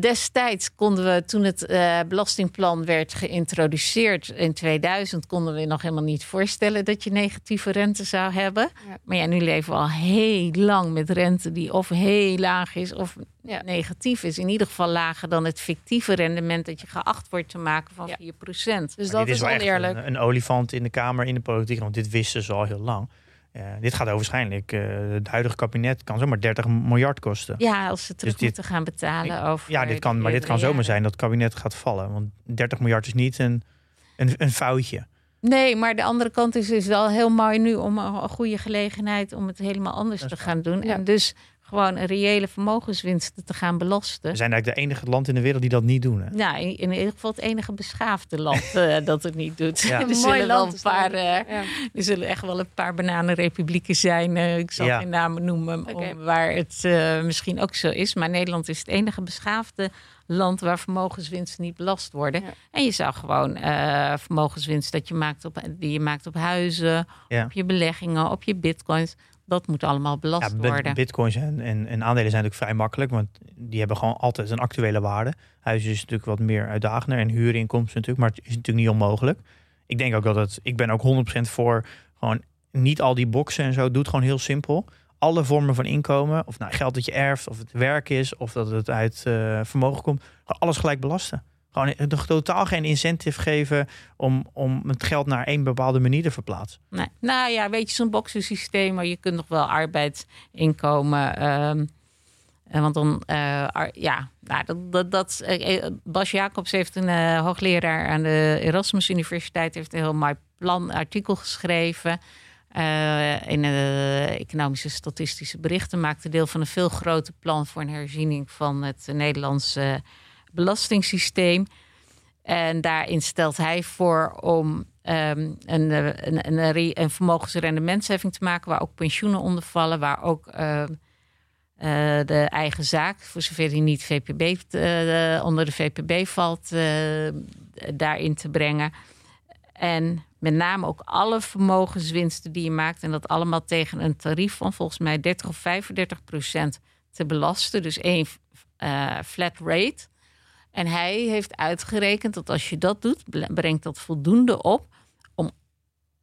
destijds konden we, toen het eh, belastingplan werd geïntroduceerd in 2000, konden we nog helemaal niet voorstellen dat je negatieve rente zou hebben. Ja. Maar ja, nu leven we al heel lang met rente die of heel laag is of Ja. negatief is. In ieder geval lager dan het fictieve rendement dat je geacht wordt te maken van Ja. 4%. Dus Maar dat dit is wel echt oneerlijk. Een, een olifant in de Kamer, in de politiek. Want dit wisten ze al heel lang. Eh, dit gaat waarschijnlijk, eh, het huidige kabinet kan zomaar 30 miljard kosten. Ja, als ze terug Dus dit- moeten gaan betalen over. Ja, dit kan, maar dit kan zomaar zijn dat het kabinet gaat vallen. Want 30 miljard is niet een, een, een foutje. Nee, maar de andere kant is, is wel heel mooi nu om een, goede gelegenheid om het helemaal anders te gaan doen. Ja. En dus gewoon een reële vermogenswinsten te gaan belasten. We zijn eigenlijk de enige land in de wereld die dat niet doen. Hè? Nou, in, in ieder geval het enige beschaafde land eh, dat het niet doet. Ja. er Een zullen mooi wel land een paar, Ja. er zullen echt wel een paar bananenrepublieken zijn. eh, ik zal Ja. geen namen noemen, om, waar het eh, misschien ook zo is. Maar Nederland is het enige beschaafde land waar vermogenswinsten niet belast worden. Ja. En je zou gewoon eh, vermogenswinst dat je maakt op, die je maakt op huizen, Ja. op je beleggingen, op je bitcoins. Dat moet allemaal belast Ja, worden. bitcoins en, en, en aandelen zijn natuurlijk vrij makkelijk, want die hebben gewoon altijd een actuele waarde. Huizen is natuurlijk wat meer uitdagender en huurinkomsten natuurlijk, maar het is natuurlijk niet onmogelijk. Ik denk ook dat het, ik ben ook 100% voor gewoon niet al die boxen en zo, doe het gewoon heel simpel. Alle vormen van inkomen, of nou geld dat je erft, of het werk is, of dat het uit eh, vermogen komt, alles gelijk belasten. Gewoon er totaal geen incentive geven om, om het geld naar één bepaalde manier te verplaatsen. Nee. Nou ja, weet je, zo'n boxensysteem, maar je kunt nog wel arbeidsinkomen. ehm, en want dan, eh, ar- ja, nou, dat, dat, eh, eh, Bas Jacobs heeft een eh, hoogleraar aan de Erasmus Universiteit, heeft een heel mooi plan, artikel geschreven. eh, in de economische statistische berichten maakte deel van een veel groter plan voor een herziening van het Nederlandse belastingssysteem. En daarin stelt hij voor om ehm, een, eh, een, een, een, re- een vermogensrendementsheffing te maken, waar ook pensioenen onder vallen, waar ook ehm, eh, de eigen zaak, voor zover die niet VPB, eh, onder de VPB valt, daarin te brengen. En met name ook alle vermogenswinsten die je maakt, en dat allemaal tegen een tarief van volgens mij 30 of 35 procent te belasten. Dus één flat rate. En hij heeft uitgerekend dat als je dat doet, brengt dat voldoende op om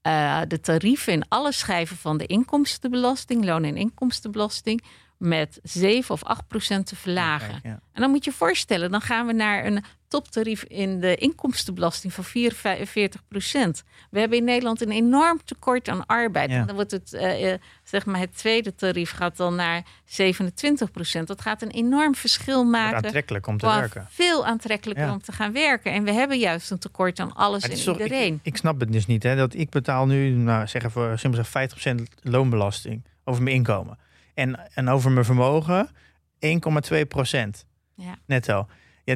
eh, de tarieven in alle schijven van de inkomstenbelasting, loon- en inkomstenbelasting, met 7 of 8 procent te verlagen. Kijk, ja. En dan moet je je voorstellen, dan gaan we naar een toptarief in de inkomstenbelasting van 44 procent. We hebben in Nederland een enorm tekort aan arbeid. Ja. En dan wordt het, eh, eh, zeg maar, het tweede tarief gaat dan naar 27 procent. Dat gaat een enorm verschil Wordt maken. aantrekkelijk om te werken. veel aantrekkelijker Ja. om te gaan werken. En we hebben juist een tekort aan alles en toch- iedereen. Ik, ik snap het dus niet. Hè, dat ik betaal nu, nou, zeg even, simpel zeg 50% loonbelasting over mijn inkomen. En, en over mijn vermogen 1,2% Ja. netto. Ja,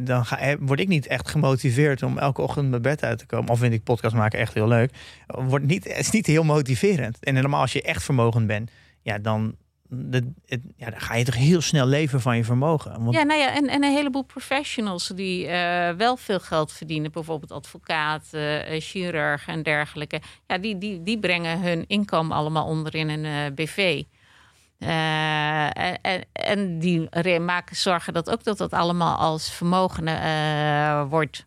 dan ga, eh, word ik niet echt gemotiveerd om elke ochtend mijn bed uit te komen. Al vind ik podcast maken echt heel leuk. Wordt niet, het is niet heel motiverend. En helemaal als je echt vermogend bent, ja, dan, het, ja, dan ga je toch heel snel leven van je vermogen. Want Ja, nou ja, en, en een heleboel professionals die eh, wel veel geld verdienen, bijvoorbeeld advocaten, eh, chirurg en dergelijke. Ja, die, die, die brengen hun inkomen allemaal onder in een BV. Eh, en, die maken zorgen dat ook dat dat allemaal als vermogen eh, wordt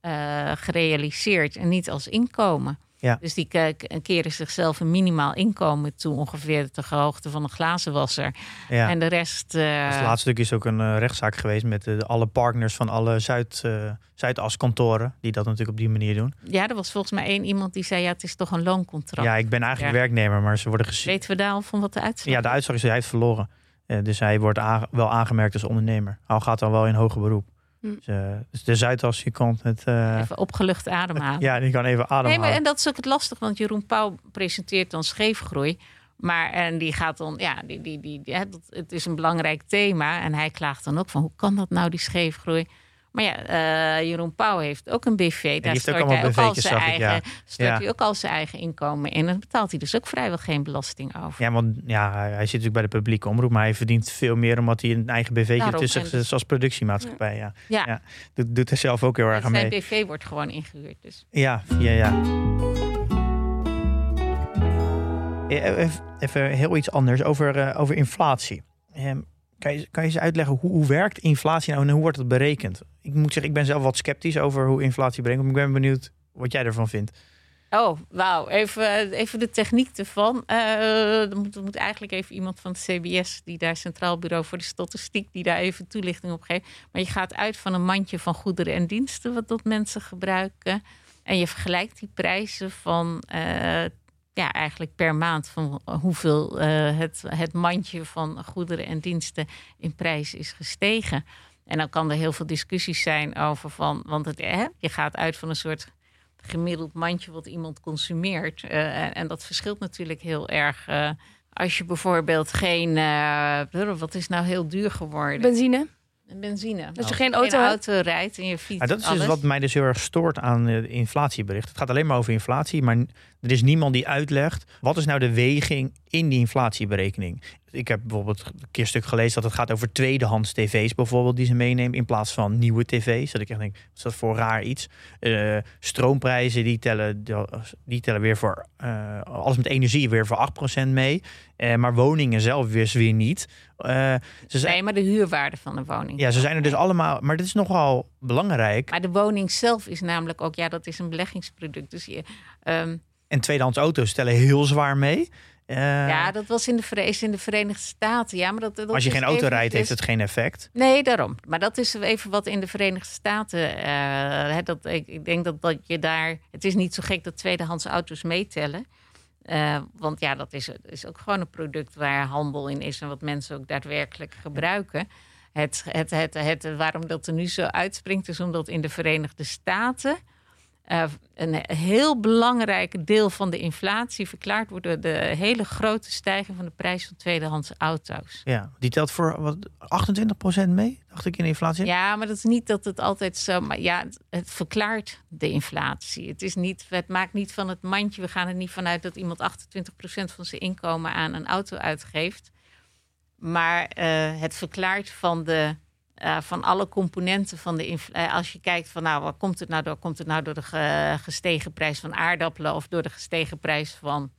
eh, gerealiseerd en niet als inkomen. Ja. Dus die ke- keren zichzelf een minimaal inkomen toe, ongeveer de hoogte van een glazenwasser. ja. En de rest. eh, Dus het laatste stuk is ook een eh, rechtszaak geweest met eh, alle partners van alle Zuid, eh Zuidas-kantoren. Die dat natuurlijk op die manier doen. Ja, er was volgens mij één iemand die zei: ja, het is toch een looncontract. Ja, ik ben eigenlijk Ja. werknemer, maar ze worden gezien. Weten we daar al van wat de uitslag Ja, de uitslag is hij heeft verloren. Eh, dus hij wordt wel aangemerkt als ondernemer. Hij gaat dan wel in hoger beroep. Hm. Dus, eh, dus de Zuidas, die komt met... eh, Even opgelucht ademhalen. ja, die kan even Nee, ademhalen. maar en dat is ook het lastig, want Jeroen Pauw presenteert dan scheefgroei. Maar en die gaat dan, ja, die, die, die, dat, het is een belangrijk thema. En hij klaagt dan ook van hoe kan dat nou, die scheefgroei? Maar ja, eh, Jeroen Pauw heeft ook een BV. Daar heeft ook stort allemaal hij ook al zijn eigen, stort Ja. hij ook al zijn eigen inkomen in. En betaalt hij dus ook vrijwel geen belasting over. Ja, want ja, hij hij zit natuurlijk bij de publieke omroep, maar hij verdient veel meer omdat hij een eigen Daarom, tussen en dus- als productiemaatschappij. Ja. Ja. Ja. Doet, doet er zelf ook heel erg aan zijn mee. BV wordt gewoon ingehuurd. Dus. Ja, ja, ja. Even, heel iets anders over, eh, over inflatie. Ehm, kan, je, kan je eens uitleggen hoe, hoe werkt inflatie nou en hoe wordt het berekend? Ik moet zeggen, ik ben zelf wat sceptisch over hoe inflatie. Maar ik ben benieuwd wat jij ervan vindt. Oh, wauw. Even, even de techniek ervan. Er, moet, moet eigenlijk even iemand van het CBS, die daar Centraal Bureau voor de Statistiek, die daar even toelichting op geeft. Maar je gaat uit van een mandje van goederen en diensten, wat dat mensen gebruiken. En je vergelijkt die prijzen van, eh, ja, eigenlijk per maand, van hoeveel eh, het, het mandje van goederen en diensten in prijs is gestegen. En dan kan er heel veel discussies zijn over van, want het, hè, je gaat uit van een soort gemiddeld mandje wat iemand consumeert. Eh, en, en dat verschilt natuurlijk heel erg. eh, als je bijvoorbeeld geen, eh, wat is nou heel duur geworden? Benzine. Benzine. Als je geen auto geen auto rijdt en je fiets. Maar dat is alles. dus wat mij dus heel erg stoort aan eh, de inflatiebericht. Het gaat alleen maar over inflatie, maar er is niemand die uitlegt wat is nou de weging in die inflatieberekening. Ik heb bijvoorbeeld een keer stuk gelezen dat het gaat over tweedehands tv's bijvoorbeeld die ze meenemen in plaats van nieuwe tv's. Dat ik echt denk, wat is dat voor raar iets? Eh, stroomprijzen die tellen, die tellen weer voor eh, alles met energie weer voor 8% mee. Eh, maar woningen zelf weer, weer niet. Ze zijn, Nee, maar de huurwaarde van de woning. ja, ze zijn er dus allemaal. Maar dit is nogal belangrijk. Maar de woning zelf is namelijk ook, ja, dat is een beleggingsproduct. Dus je, ehm, En tweedehands auto's stellen heel zwaar mee. Eh, ja, dat was in de, is in de Verenigde Staten. Ja, maar dat, dat als je geen auto rijdt, heeft het geen effect. Nee, daarom. Maar dat is even wat in de Verenigde Staten. eh, dat, ik, ik denk dat, dat je daar. Het is niet zo gek dat tweedehands auto's meetellen. Eh, want ja, dat is, is ook gewoon een product waar handel in is en wat mensen ook daadwerkelijk gebruiken. Het, het, het, het, waarom dat er nu zo uitspringt, is omdat in de Verenigde Staten eh, een heel belangrijk deel van de inflatie verklaard wordt door de hele grote stijging van de prijs van tweedehands auto's. Ja, die telt voor wat, 28% mee, dacht ik in de inflatie. Ja, maar dat is niet dat het altijd zo. Maar ja, het, verklaart de inflatie. Het, is niet, het maakt niet van het mandje. We gaan er niet vanuit dat iemand 28% van zijn inkomen aan een auto uitgeeft. Maar eh, het verklaart van, de, eh, van alle componenten van de inflatie. als je kijkt van nou, waar komt het nou door? Komt het nou door de ge- gestegen prijs van aardappelen of door de gestegen prijs van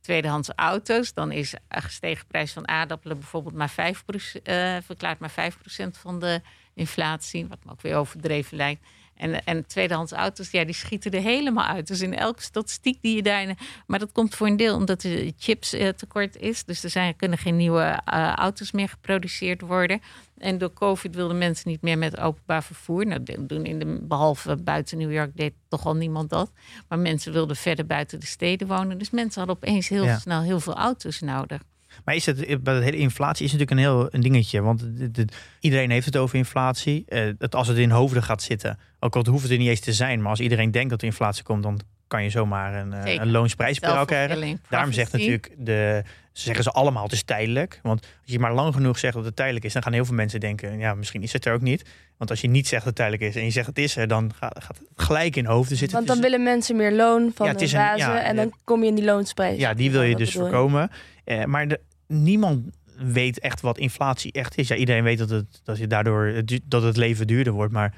tweedehands auto's? Dan is een gestegen prijs van aardappelen bijvoorbeeld maar 5%, eh, verklaart maar 5% van de inflatie, wat me ook weer overdreven lijkt. En, en tweedehands auto's, ja, die schieten er helemaal uit. Dus in elke statistiek die je daarin... Maar dat komt voor een deel omdat er chips eh, tekort is. Dus er zijn, kunnen geen nieuwe eh, auto's meer geproduceerd worden. En door COVID wilden mensen niet meer met openbaar vervoer. Nou, doen in de, behalve buiten New York deed toch al niemand dat. Maar mensen wilden verder buiten de steden wonen. Dus mensen hadden opeens heel Ja. snel heel veel auto's nodig. Maar is het, bij de hele inflatie is natuurlijk een heel een dingetje. Want het- het- iedereen heeft het over inflatie. Eh, het, als het in hoofden gaat zitten, ook al hoeft het er niet eens te zijn. Maar als iedereen denkt dat er inflatie komt, dan kan je zomaar een, eh, een loonsprijsspiraal krijgen. Daarom zegt natuurlijk de, zeggen ze allemaal het is tijdelijk. Want als je maar lang genoeg zegt dat het tijdelijk is, dan gaan heel veel mensen denken, ja, misschien is het er ook niet. Want als je niet zegt dat het tijdelijk is en je zegt het is er, dan gaat, gaat het gelijk in hoofden zitten. Want dan Het willen mensen meer loon van Ja, het de is een- bazen. ja, en dan kom je in die loonsprijs. ja, die wil je dus voorkomen. Eh, maar de, niemand weet echt wat inflatie echt is. Ja, iedereen weet dat het, dat je daardoor het dat het leven duurder wordt. Maar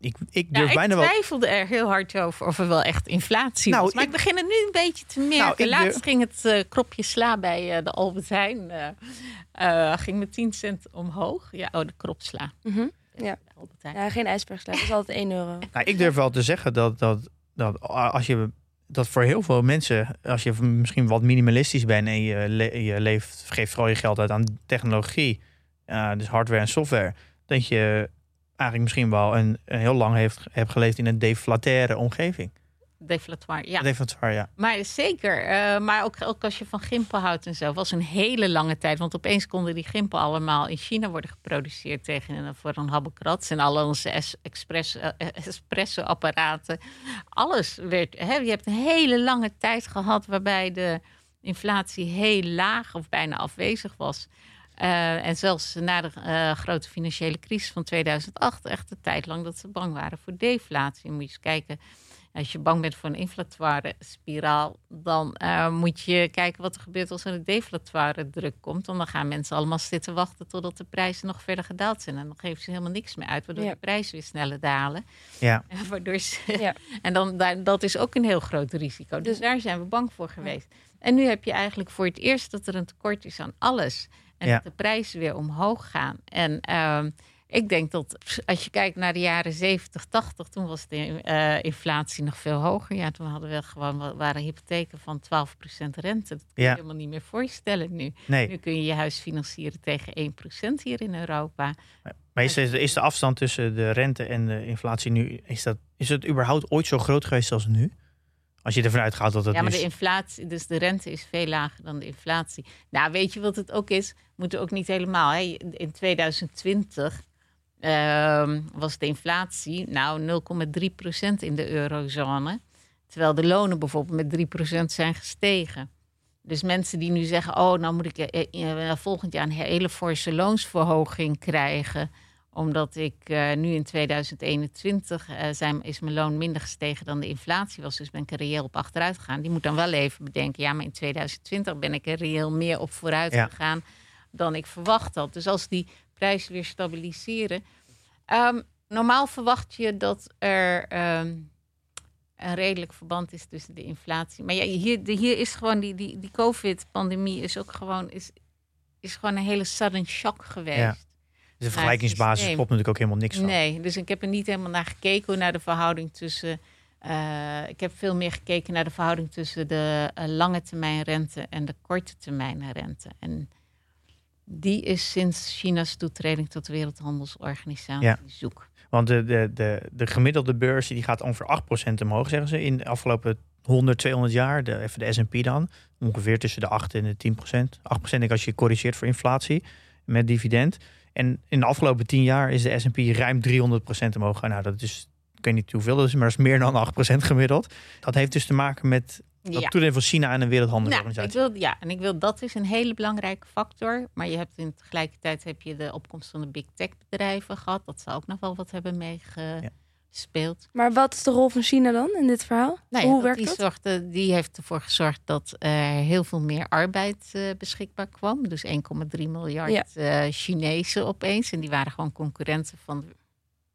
ik, ik Ja, durf ik bijna wel. twijfelde er heel hard over of er wel echt inflatie Nou, was. Maar ik, ik- begin het nu een beetje te merken. Nou, ik Laatst durf- ging het eh, kropje sla bij eh, de Albert Heijn. eh, eh, ging met 10 cent omhoog. Ja, oh, de kropsla. Ja. De Albert Heijn. Ja, geen ijsbergsla. Dat is altijd 1 euro. Nou, ik durf wel te zeggen dat, dat, dat als je dat voor heel veel mensen, als je misschien wat minimalistisch bent en je, le- je leeft, geeft vooral je geld uit aan technologie, eh, dus hardware en software, dat je eigenlijk misschien wel een, een heel lang heeft, hebt geleefd in een deflataire omgeving. Deflatoire, ja. Deflatoire, ja. Maar zeker. eh, maar ook, ook als je van gimpen houdt en zo. was een hele lange tijd. Want opeens konden die gimpen allemaal in China worden geproduceerd tegen een, voor een habbekrats. En al onze es, express, eh, espresso-apparaten. Alles werd. Hè, je hebt een hele lange tijd gehad waarbij de inflatie heel laag of bijna afwezig was. Eh, en zelfs na de eh, grote financiële crisis van 2008, echt een tijd lang dat ze bang waren voor deflatie. Moet je eens kijken, als je bang bent voor een inflatoire spiraal, dan eh, moet je kijken wat er gebeurt als er een deflatoire druk komt. Want dan gaan mensen allemaal zitten wachten totdat de prijzen nog verder gedaald zijn. En dan geven ze helemaal niks meer uit, waardoor Ja. de prijzen weer sneller dalen. Ja. En Waardoor ze, Ja. en dan, daar- dat is ook een heel groot risico. Dus daar zijn we bang voor geweest. En nu heb je eigenlijk voor het eerst dat er een tekort is aan alles. En Ja. dat de prijzen weer omhoog gaan. En ehm, ik denk dat als je kijkt naar de jaren 70, 80, toen was de eh, inflatie nog veel hoger. Ja, toen hadden we gewoon waren hypotheken van 12% rente. Dat kun je Ja. helemaal niet meer voorstellen nu. Nu Nee, kun je je huis financieren tegen 1% hier in Europa. maar is, de- is de afstand tussen de rente en de inflatie nu, is, dat, is het überhaupt ooit zo groot geweest als nu? Als je ervan uitgaat dat het Ja, maar nu... de inflatie, dus de rente is veel lager dan de inflatie. Nou, weet je wat het ook is? Moeten ook niet helemaal. Hè? In 2020 ehm, was de inflatie nou 0,3% in de eurozone. Terwijl de lonen bijvoorbeeld met 3% zijn gestegen. Dus mensen die nu zeggen: Oh, nou moet ik eh, eh, volgend jaar een hele forse loonsverhoging krijgen omdat ik eh, nu in 2021 eh, zijn, is mijn loon minder gestegen dan de inflatie was. Dus ben ik er reëel op achteruit gegaan. Die moet dan wel even bedenken. Ja, maar in 2020 ben ik er reëel meer op vooruit Ja. gegaan dan ik verwacht had. Dus als die prijzen weer stabiliseren. Ehm, normaal verwacht je dat er ehm, een redelijk verband is tussen de inflatie. Maar ja, hier, de, hier is gewoon die, die, die COVID-pandemie is ook gewoon, is, is gewoon een hele sudden shock geweest. Ja. Dus de vergelijkingsbasis systeem. klopt natuurlijk ook helemaal niks van. Nee, dus ik heb er niet helemaal naar gekeken, hoe naar de verhouding tussen. eh, ik heb veel meer gekeken naar de verhouding tussen de eh, lange termijn rente en de korte termijn rente. En die is sinds China's toetreding tot de Wereldhandelsorganisatie Ja. zoek. Want de, de, de, de gemiddelde beurs die gaat ongeveer 8% omhoog, zeggen ze, in de afgelopen 100, 200 jaar. De, even de S&P dan. Ongeveer tussen de 8 en de 10%. 8% denk ik als je corrigeert voor inflatie met dividend. En in de afgelopen 10 jaar is de S&P ruim 300% omhoog gegaan. Nou, dat is, ik weet niet hoeveel dat is, maar dat is meer dan 8% gemiddeld. Dat heeft dus te maken met dat Ja. van China en de Nou, Wereldhandelsorganisatie. ik wil, ja, en ik wil dat is een hele belangrijke factor. Maar je hebt in tegelijkertijd heb je de opkomst van de big tech bedrijven gehad. Dat zou ook nog wel wat hebben meegespeeld. Maar wat is de rol van China dan in dit verhaal? Nou ja, Hoe werkt die, dat? Zorgde, die heeft ervoor gezorgd dat er heel veel meer arbeid eh, beschikbaar kwam. Dus 1,3 miljard Ja. eh, Chinezen opeens. En die waren gewoon concurrenten van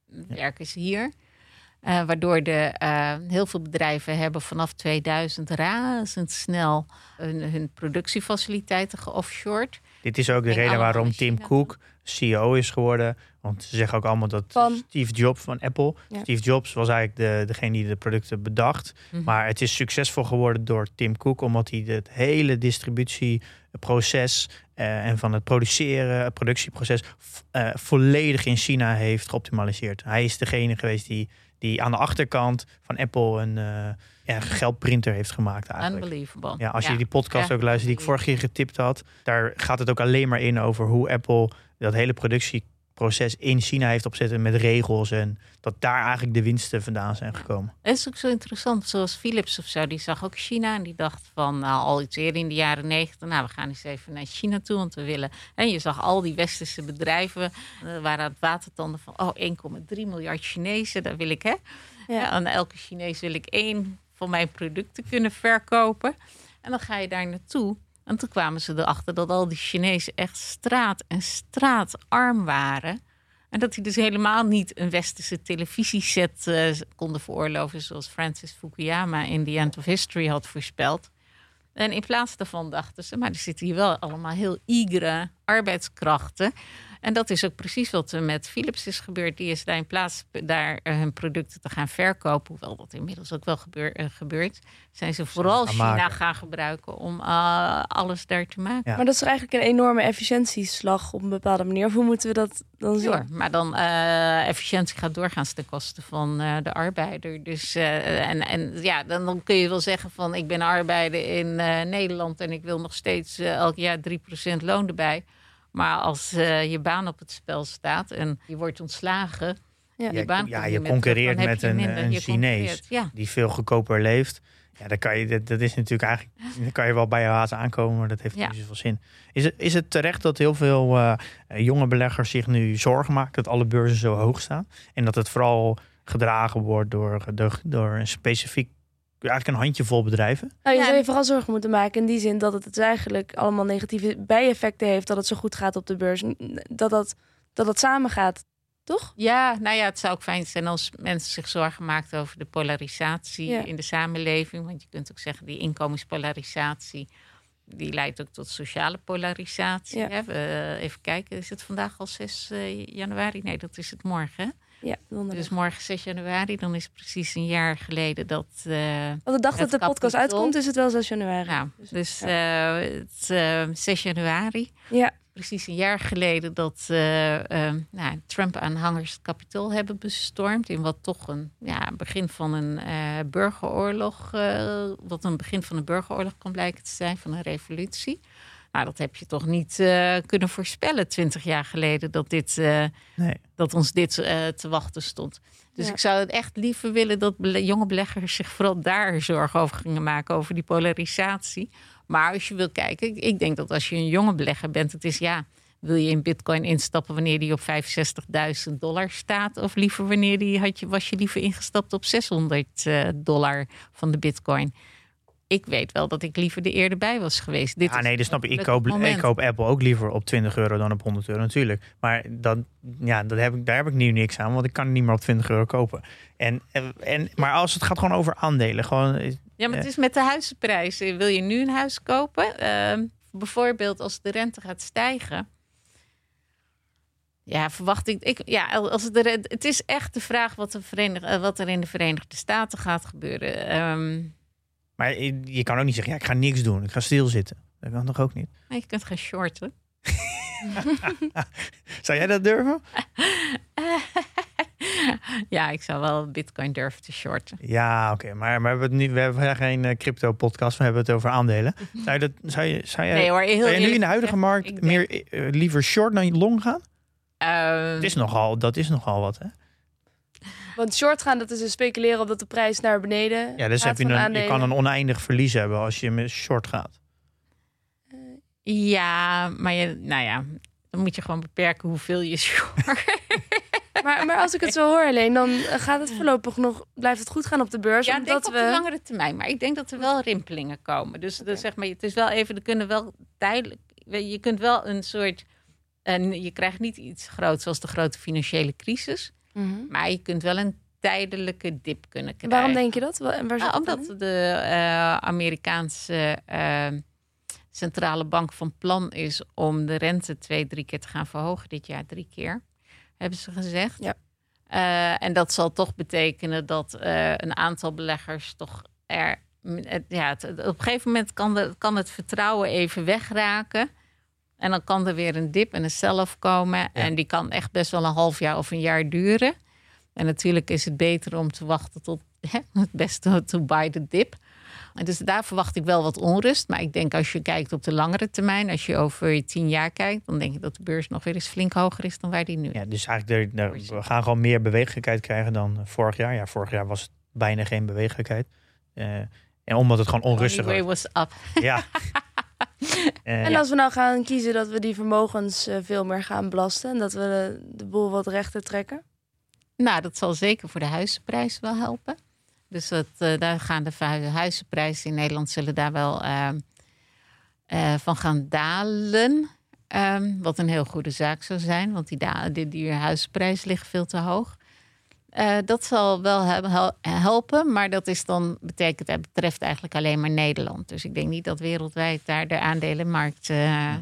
de werkers hier. Eh, waardoor de, eh, heel veel bedrijven hebben vanaf 2000 razendsnel hun, hun productiefaciliteiten geoffshored. Dit is ook de reden waarom Tim Cook CEO is geworden. Want ze zeggen ook allemaal dat Van? Steve Jobs van Apple. Ja. Steve Jobs was eigenlijk de, degene die de producten bedacht. Mhm. Maar het is succesvol geworden door Tim Cook. Omdat hij het hele distributieproces eh, en van het produceren, het productieproces eh, volledig in China heeft geoptimaliseerd. Hij is degene geweest die, die aan de achterkant van Apple een, eh, ja, een geldprinter heeft gemaakt eigenlijk. Unbelievable. Ja, als je die podcast Ja. ook luistert die ik vorige keer getipt had, daar gaat het ook alleen maar in over hoe Apple dat hele productieproces in China heeft opzetten met regels en dat daar eigenlijk de winsten vandaan zijn gekomen. Het is ook zo interessant, zoals Philips of zo, die zag ook China en die dacht van nou, al iets eerder in de jaren negentig, nou we gaan eens even naar China toe, want we willen. En je zag al die westerse bedrijven eh, waren aan het watertanden van oh 1,3 miljard Chinezen, daar wil ik hè. Ja. aan elke Chinees wil ik één van mijn producten kunnen verkopen. En dan ga je daar naartoe. En toen kwamen ze erachter dat al die Chinezen echt straat en straatarm waren. En dat die dus helemaal niet een westerse televisieset eh, konden veroorloven, zoals Francis Fukuyama in The End of History had voorspeld. En in plaats daarvan dachten ze, maar er zitten hier wel allemaal heel igere arbeidskrachten. En dat is ook precies wat er met Philips is gebeurd. Die is daar in plaats daar eh, hun producten te gaan verkopen, hoewel dat inmiddels ook wel gebeur, eh, gebeurt, zijn ze vooral gaan China maken. gaan gebruiken om eh, alles daar te maken. Ja. Maar dat is eigenlijk een enorme efficiëntieslag op een bepaalde manier. Of hoe moeten we dat dan zien? Sure, maar dan eh, efficiëntie gaat doorgaans ten koste van eh, de arbeider. Dus eh, en, en ja, dan, dan kun je wel zeggen van ik ben arbeider in eh, Nederland en ik wil nog steeds elk jaar 3% loon erbij. Maar als eh, je baan op het spel staat en je wordt ontslagen, Ja. je baan ja, je met concurreert met je een, minder. een Chinees Ja. die veel goedkoper leeft. Ja, dan kan je, dat, dat is natuurlijk eigenlijk, dan kan je wel bij je haat aankomen, maar dat heeft Ja. niet zoveel zin. Is het, is het terecht dat heel veel eh, jonge beleggers zich nu zorgen maken dat alle beurzen zo hoog staan? En dat het vooral gedragen wordt door, door, door een specifiek, eigenlijk een handjevol bedrijven? Nou, je Ja. zou je vooral zorgen moeten maken in die zin dat het dus eigenlijk allemaal negatieve bijeffecten heeft dat het zo goed gaat op de beurs. Dat dat, dat, dat samengaat, toch? Ja, nou ja, het zou ook fijn zijn als mensen zich zorgen maakten over de polarisatie Ja. in de samenleving. Want je kunt ook zeggen, die inkomenspolarisatie, die leidt ook tot sociale polarisatie. Ja. Hè? We- even kijken, is het vandaag al 6 eh, januari? Nee, dat is het morgen. Ja, donderdag. Dus morgen 6 januari, dan is het precies een jaar geleden dat... eh, Want de dag dat het de podcast uitkomt is het wel 6 januari. nou, dus eh, het, eh, 6 januari Ja, precies een jaar geleden dat eh, eh, nou, Trump-aanhangers het kapitool hebben bestormd. In wat toch een ja, begin van een eh, burgeroorlog, eh, wat een begin van een burgeroorlog kan blijken te zijn, van een revolutie. Nou, dat heb je toch niet eh, kunnen voorspellen twintig jaar geleden dat, dit, eh, Nee. dat ons dit eh, te wachten stond. Dus Ja. ik zou het echt liever willen dat bele- jonge beleggers zich vooral daar zorgen over gingen maken, over die polarisatie. Maar als je wil kijken, ik- ik denk dat als je een jonge belegger bent, het is ja, wil je in bitcoin instappen wanneer die op 65.000 dollar staat? Of liever wanneer die had je, was je liever ingestapt op 600 eh, dollar van de bitcoin? Ik weet wel dat ik liever er eerder bij was geweest. Dit Ja, is nee, dat snap ik. Ik koop, moment. ik koop Apple ook liever op 20 euro dan op 100 euro natuurlijk. Maar dan, ja, dat heb ik, daar heb ik nu niks aan, want ik kan het niet meer op 20 euro kopen. En, en, maar als het gaat gewoon over aandelen, gewoon, eh, Ja, maar het is met de huizenprijzen. Wil je nu een huis kopen? Ehm, bijvoorbeeld als de rente gaat stijgen. Ja, verwacht ik. ik ja, als het, de, het is echt de vraag wat, de Verenig, eh, wat er in de Verenigde Staten gaat gebeuren. Ehm, maar je je kan ook niet zeggen, ja, ik ga niks doen, ik ga stilzitten. Dat kan toch ook niet? maar je kunt gaan shorten. Zou jij dat durven? ja, ik zou wel Bitcoin durven te shorten. Ja, oké, maar, maar we hebben, het nu, we hebben geen eh, crypto-podcast, we hebben het over aandelen. Zou je, dat, zou je, zou je, Nee hoor, heel zou je nu in de huidige gezegd, markt denk- meer eh, liever short dan long gaan? Het is nogal, dat is nogal wat, hè? Want short gaan, dat is dus speculeren op dat de prijs naar beneden Ja, dus gaat heb je, van een, je kan een oneindig verlies hebben als je met short gaat. ja, maar je, nou ja, dan moet je gewoon beperken hoeveel je short. Maar, maar als ik het zo hoor alleen, dan eh, gaat het voorlopig nog, blijft het goed gaan op de beurs. Ja, ik denk omdat op de langere termijn. Maar ik denk dat er wel rimpelingen komen. Dus dat zeg maar, het is wel even, er kunnen wel tijdelijk. Je kunt wel een soort. En je krijgt niet iets groots zoals de grote financiële crisis. Mhm. Maar je kunt wel een tijdelijke dip kunnen krijgen. Waarom denk je dat? Waar Nou, omdat in? de eh, Amerikaanse eh, centrale bank van plan is om de rente twee, drie keer te gaan verhogen dit jaar, drie keer, hebben ze gezegd. Ja. Eh, en dat zal toch betekenen dat een aantal beleggers toch er. Ja, het- op een gegeven moment kan, de, kan het vertrouwen even wegraken. En dan kan er weer een dip en een sell-off komen. En die kan echt best wel een half jaar of een jaar duren. En natuurlijk is het beter om te wachten tot hè, het beste to buy the dip. En dus daar verwacht ik wel wat onrust. Maar ik denk als je kijkt op de langere termijn, als je over tien jaar kijkt, dan denk ik dat de beurs nog weer eens flink hoger is dan waar die nu is. Ja, dus eigenlijk, we gaan gewoon meer bewegelijkheid krijgen dan vorig jaar. Ja, vorig jaar was het bijna geen bewegelijkheid. Eh, en omdat het gewoon onrustig was. was up. Ja. Eh, En ja. als we nou gaan kiezen dat we die vermogens eh, veel meer gaan belasten en dat we de, de boel wat rechter trekken. Nou, dat zal zeker voor de huizenprijs wel helpen. Dus dat, eh, daar gaan de huizenprijzen in Nederland zullen daar wel eh, eh, van gaan dalen. Ehm, wat een heel goede zaak zou zijn, want die, die, die huizenprijs ligt veel te hoog. Eh, dat zal wel helpen, maar dat is dan, betekent, dat betreft eigenlijk alleen maar Nederland. Dus ik denk niet dat wereldwijd daar de aandelenmarkt. eh,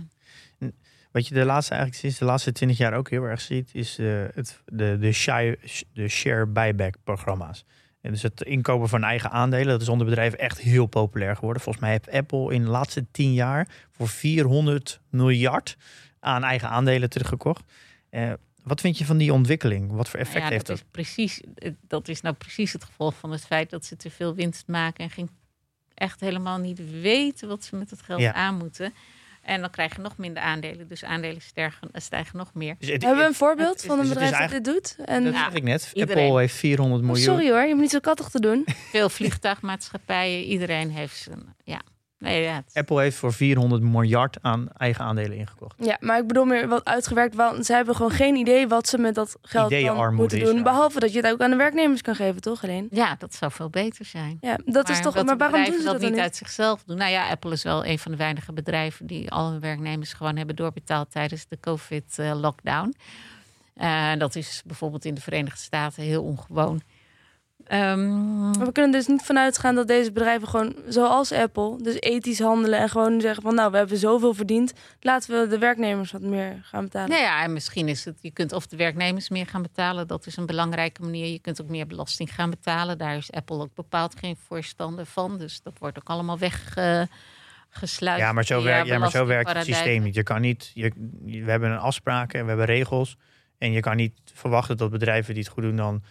Wat je de laatste, eigenlijk sinds de laatste 20 jaar ook heel erg ziet, is eh, het, de, de, share, de share buyback programma's. En dus het inkopen van eigen aandelen, dat is onder bedrijven echt heel populair geworden. Volgens mij heeft Apple in de laatste 10 jaar voor 400 miljard aan eigen aandelen teruggekocht. Eh, wat vind je van die ontwikkeling? Wat voor effect Nou ja, heeft dat dat? Is precies, dat is nou precies het gevolg van het feit dat ze te veel winst maken en geen, echt helemaal niet weten wat ze met het geld Ja. aan moeten. En dan krijg je nog minder aandelen, dus aandelen stijgen, stijgen nog meer. Dus het- Hebben we een voorbeeld het van een bedrijf dat dit doet? En, dat Ja, zeg ik net. iedereen. Apple heeft 400 Oh, miljoen. sorry hoor, je moet niet zo kattig te doen. Veel vliegtuigmaatschappijen, iedereen heeft zijn. Ja, nee, ja, het- Apple heeft voor 400 miljard aan eigen aandelen ingekocht. Ja, maar ik bedoel meer wat uitgewerkt, want ze hebben gewoon geen idee wat ze met dat geld moeten is doen. er Behalve dat je het ook aan de werknemers kan geven, toch alleen? ja, dat zou veel beter zijn. Ja, dat is toch. Maar waarom doen ze dat niet uit zichzelf doen? Nou ja, Apple is wel een van de weinige bedrijven die al hun werknemers gewoon hebben doorbetaald tijdens de COVID-lockdown. dat is bijvoorbeeld in de Verenigde Staten heel ongewoon. Ehm, we kunnen dus niet vanuit gaan dat deze bedrijven gewoon, zoals Apple, dus ethisch handelen en gewoon zeggen van nou, we hebben zoveel verdiend, laten we de werknemers wat meer gaan betalen. nou ja, en misschien is het, je kunt of de werknemers meer gaan betalen, dat is een belangrijke manier. Je kunt ook meer belasting gaan betalen. Daar is Apple ook bepaald geen voorstander van. Dus dat wordt ook allemaal weggesluit. Ja, maar zo, werkt, ja, maar zo werkt het systeem niet. Je kan niet je, je- we hebben een afspraken, we hebben regels. En je kan niet verwachten dat bedrijven die het goed doen dan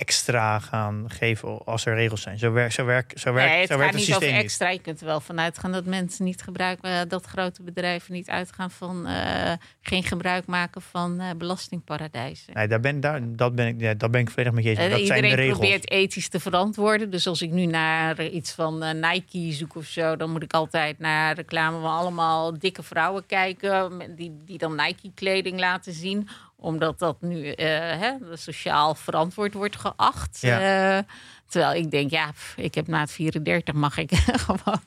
extra gaan geven als er regels zijn. Zo werkt zo werk, zo nee, het zo werkt het niet over systeem niet. extra. Je kunt er wel vanuit gaan dat mensen niet gebruiken, eh, dat grote bedrijven niet uitgaan van eh, geen gebruik maken van eh, belastingparadijzen. Nee, daar ben, daar, dat ben ik, ja, dat ben ik volledig met je eens. Dat zijn de Iedereen regels. probeert ethisch te verantwoorden. Dus als ik nu naar iets van Nike zoek of zo, dan moet ik altijd naar reclame van allemaal dikke vrouwen kijken. Die, die dan Nike-kleding laten zien omdat dat nu eh, hè, sociaal verantwoord wordt geacht. Ja. Eh, terwijl ik denk, ja, pff, ik heb na het 34 mag ik gewoon.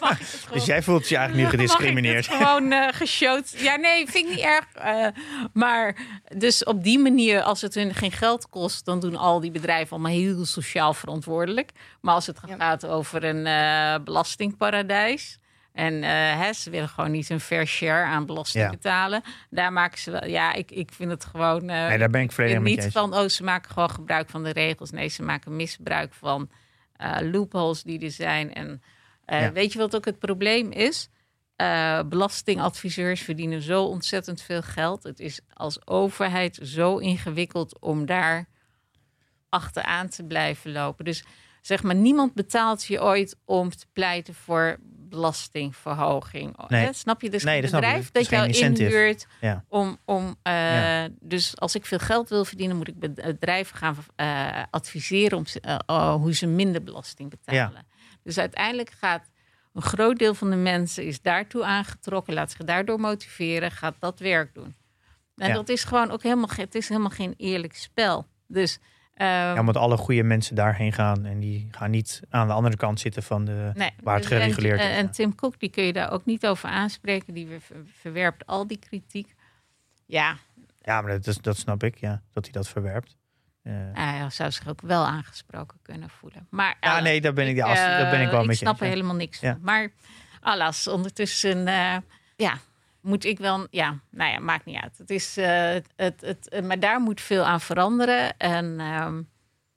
mag ik het gewoon Dus jij voelt je eigenlijk nu gediscrimineerd. Mag ik het gewoon eh geshowd. Ja, nee, vind ik niet erg. Eh, maar dus op die manier, als het hun geen geld kost, dan doen al die bedrijven allemaal heel sociaal verantwoordelijk. Maar als het gaat over een eh, belastingparadijs. En eh, hè, ze willen gewoon niet een fair share aan belasting Ja. betalen. Daar maken ze wel. Ja, ik, ik vind het gewoon. eh, Nee, daar ben ik volledig met je niet van, oh, ze maken gewoon gebruik van de regels. Nee, ze maken misbruik van eh, loopholes die er zijn. En Ja. weet je wat ook het probleem is? Belastingadviseurs verdienen zo ontzettend veel geld. Het is als overheid zo ingewikkeld om daar achteraan te blijven lopen. Dus zeg maar, niemand betaalt je ooit om te pleiten voor belastingverhoging. Nee. Hè, Snap je? Dus Nee, een bedrijf dat jou inhuurt Ja. om, om eh, Ja. dus als ik veel geld wil verdienen, moet ik bed- bedrijven gaan eh, adviseren om eh, oh, hoe ze minder belasting betalen. Dus uiteindelijk gaat een groot deel van de mensen is daartoe aangetrokken, laat zich daardoor motiveren, gaat dat werk doen. En dat is gewoon ook helemaal, het is helemaal geen eerlijk spel. Dus eh, Ja, omdat alle goede mensen daarheen gaan en die gaan niet aan de andere kant zitten van de. Nee, waar het dus- gereguleerd en, is, En. Tim Cook, die kun je daar ook niet over aanspreken. Die ver- verwerpt al die kritiek. Ja, Ja, maar dat, is- dat snap ik, ja, dat hij dat verwerpt. Eh, hij zou zich ook wel aangesproken kunnen voelen. Maar, ja, eh, nee, daar ben ik, eh, daar ben ik wel ik met je snap er ja. helemaal niks van. Maar alas, ondertussen, eh, ja, moet ik wel... Ja, nou ja, maakt niet uit. Het is, eh, het, het, eh, maar daar moet veel aan veranderen. En ehm,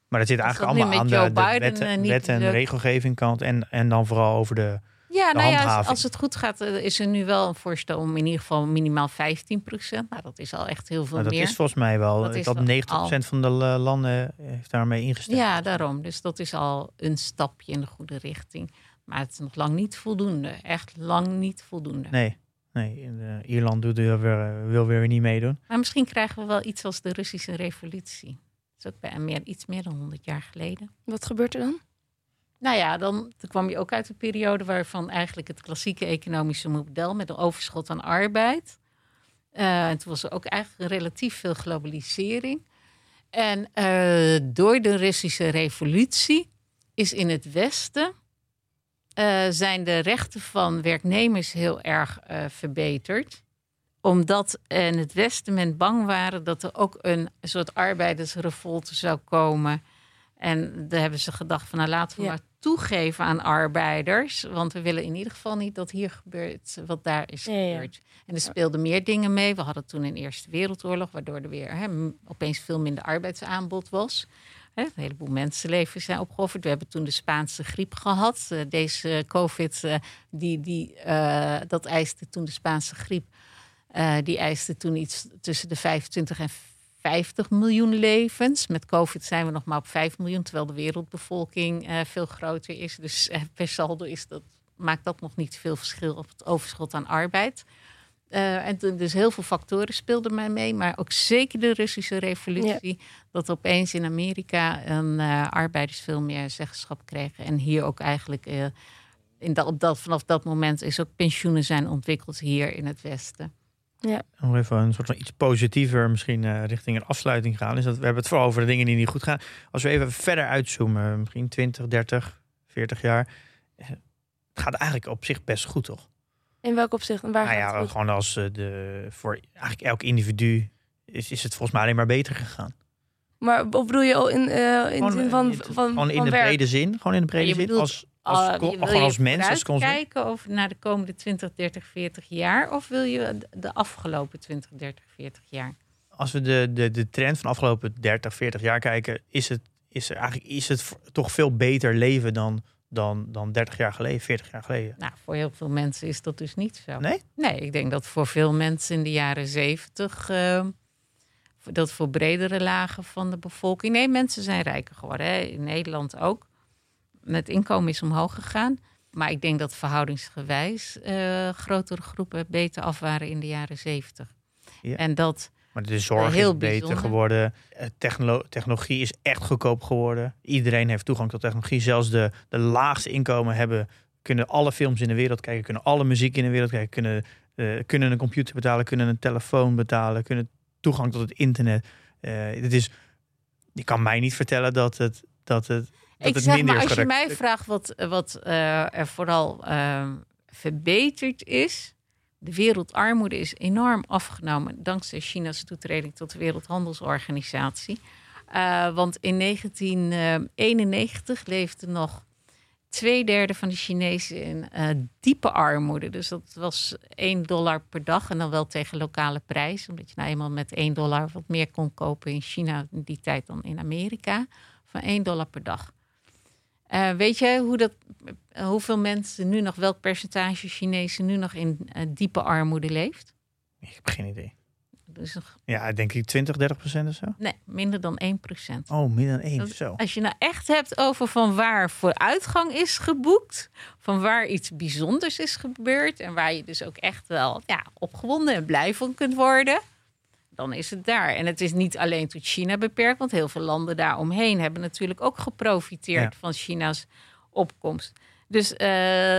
Maar dat zit eigenlijk dat allemaal aan de, de wet, eh, wet en lukt. regelgeving kant. En, en dan vooral over de. Ja, de nou ja, als, als het goed gaat, is er nu wel een voorstel om in ieder geval minimaal 15 procent. Nou, dat is al echt heel veel Nou, dat meer. is volgens mij wel. Dat is dat wel 90% van de la- landen heeft daarmee ingestemd. Ja, daarom. Dus dat is al een stapje in de goede richting. Maar het is nog lang niet voldoende. Echt lang niet voldoende. Nee, nee in, eh, Ierland doet er weer, wil weer niet meedoen. Maar misschien krijgen we wel iets als de Russische revolutie. Dat is ook bij meer, iets meer dan 100 jaar geleden. Wat gebeurt er dan? Nou ja, dan, dan kwam je ook uit een periode waarvan eigenlijk het klassieke economische model met een overschot aan arbeid. eh, en toen was er ook eigenlijk relatief veel globalisering. En eh, door de Russische revolutie is in het Westen eh, zijn de rechten van werknemers heel erg eh, verbeterd omdat in het Westen men bang waren dat er ook een soort arbeidersrevolte zou komen. En daar hebben ze gedacht van nou laten we Ja. maar toegeven aan arbeiders. Want we willen in ieder geval niet dat hier gebeurt wat daar is Ja, ja. gebeurd. En er speelden meer dingen mee. We hadden toen een Eerste Wereldoorlog, waardoor er weer opeens veel minder arbeidsaanbod was. Een heleboel mensenlevens zijn opgeofferd. We hebben toen de Spaanse griep gehad. Eh, deze COVID, eh, die, die, eh, dat eiste toen de Spaanse griep. die eiste toen iets tussen de 25 en 50 miljoen levens. Met COVID zijn we nog maar op 5 miljoen, terwijl de wereldbevolking veel groter is. Dus per saldo is dat, maakt dat nog niet veel verschil op het overschot aan arbeid. Eh, en toen, dus heel veel factoren speelden mij mee, maar ook zeker de Russische revolutie. Dat opeens in Amerika een eh, arbeiders veel meer zeggenschap kregen. En hier ook eigenlijk eh, in dat, op dat, vanaf dat moment is ook pensioenen zijn ontwikkeld hier in het Westen. Nog even een soort van iets positiever misschien eh, richting een afsluiting gaan. Is dat we hebben het vooral over de dingen die niet goed gaan. Als we even verder uitzoomen, misschien 20, 30, 40 jaar. Het gaat eigenlijk op zich best goed, toch? In welk opzicht? En waar nou gaat ja, het gewoon als eh, de voor eigenlijk elk individu is, is het volgens mij alleen maar beter gegaan. Maar of bedoel je al in, eh in Gewoon, zin eh, van, in- van, Gewoon in van de werk? brede zin. Gewoon in de brede zin. Als, als, wil gewoon als mens, als consument. kijken over naar de komende 20, 30, 40 jaar? Of wil je de afgelopen 20, 30, 40 jaar? Als we de, de, de trend van de afgelopen 30, 40 jaar kijken, is het, is er eigenlijk is het toch veel beter leven dan, dan, dan 30 jaar geleden, 40 jaar geleden. Nou, voor heel veel mensen is dat dus niet zo. Nee? Nee, ik denk dat voor veel mensen in de jaren 70, eh, voor- dat voor bredere lagen van de bevolking. Nee, mensen zijn rijker geworden. Hè? In Nederland ook. Het inkomen is omhoog gegaan. Maar ik denk dat verhoudingsgewijs eh, grotere groepen beter af waren in de jaren 70. Ja. En dat Maar de zorg Heel is beter bijzonder. geworden. Eh, techno- technologie is echt goedkoop geworden. Iedereen heeft toegang tot technologie. Zelfs de, de laagste inkomen hebben, kunnen alle films in de wereld kijken, kunnen alle muziek in de wereld kijken, kunnen, eh, kunnen een computer betalen, kunnen een telefoon betalen, kunnen toegang tot het internet. Eh het is, je kan mij niet vertellen dat het, dat het, dat ik het zeg minder maar, als je mij vraagt wat, wat er vooral eh, verbeterd is. De wereldarmoede is enorm afgenomen dankzij China's toetreding tot de Wereldhandelsorganisatie. Eh, want in 1991 leefde nog twee derde van de Chinezen in eh, diepe armoede. Dus dat was 1 dollar per dag en dan wel tegen lokale prijs. Omdat je nou eenmaal met 1 dollar wat meer kon kopen in China in die tijd dan in Amerika. Van 1 dollar per dag. Eh, weet je hoe dat, eh, hoeveel mensen nu nog, welk percentage Chinezen nu nog in eh, diepe armoede leeft? Ik heb geen idee. Dus nog- Ja, denk ik 20, 30 procent of zo. nee, minder dan 1 procent. Oh, meer dan één. Dat- Zo. Als je nou echt hebt over van waar vooruitgang is geboekt, van waar iets bijzonders is gebeurd en waar je dus ook echt wel ja, opgewonden en blij van kunt worden, dan is het daar. En het is niet alleen tot China beperkt, want heel veel landen daaromheen hebben natuurlijk ook geprofiteerd Ja. van China's opkomst. Dus eh,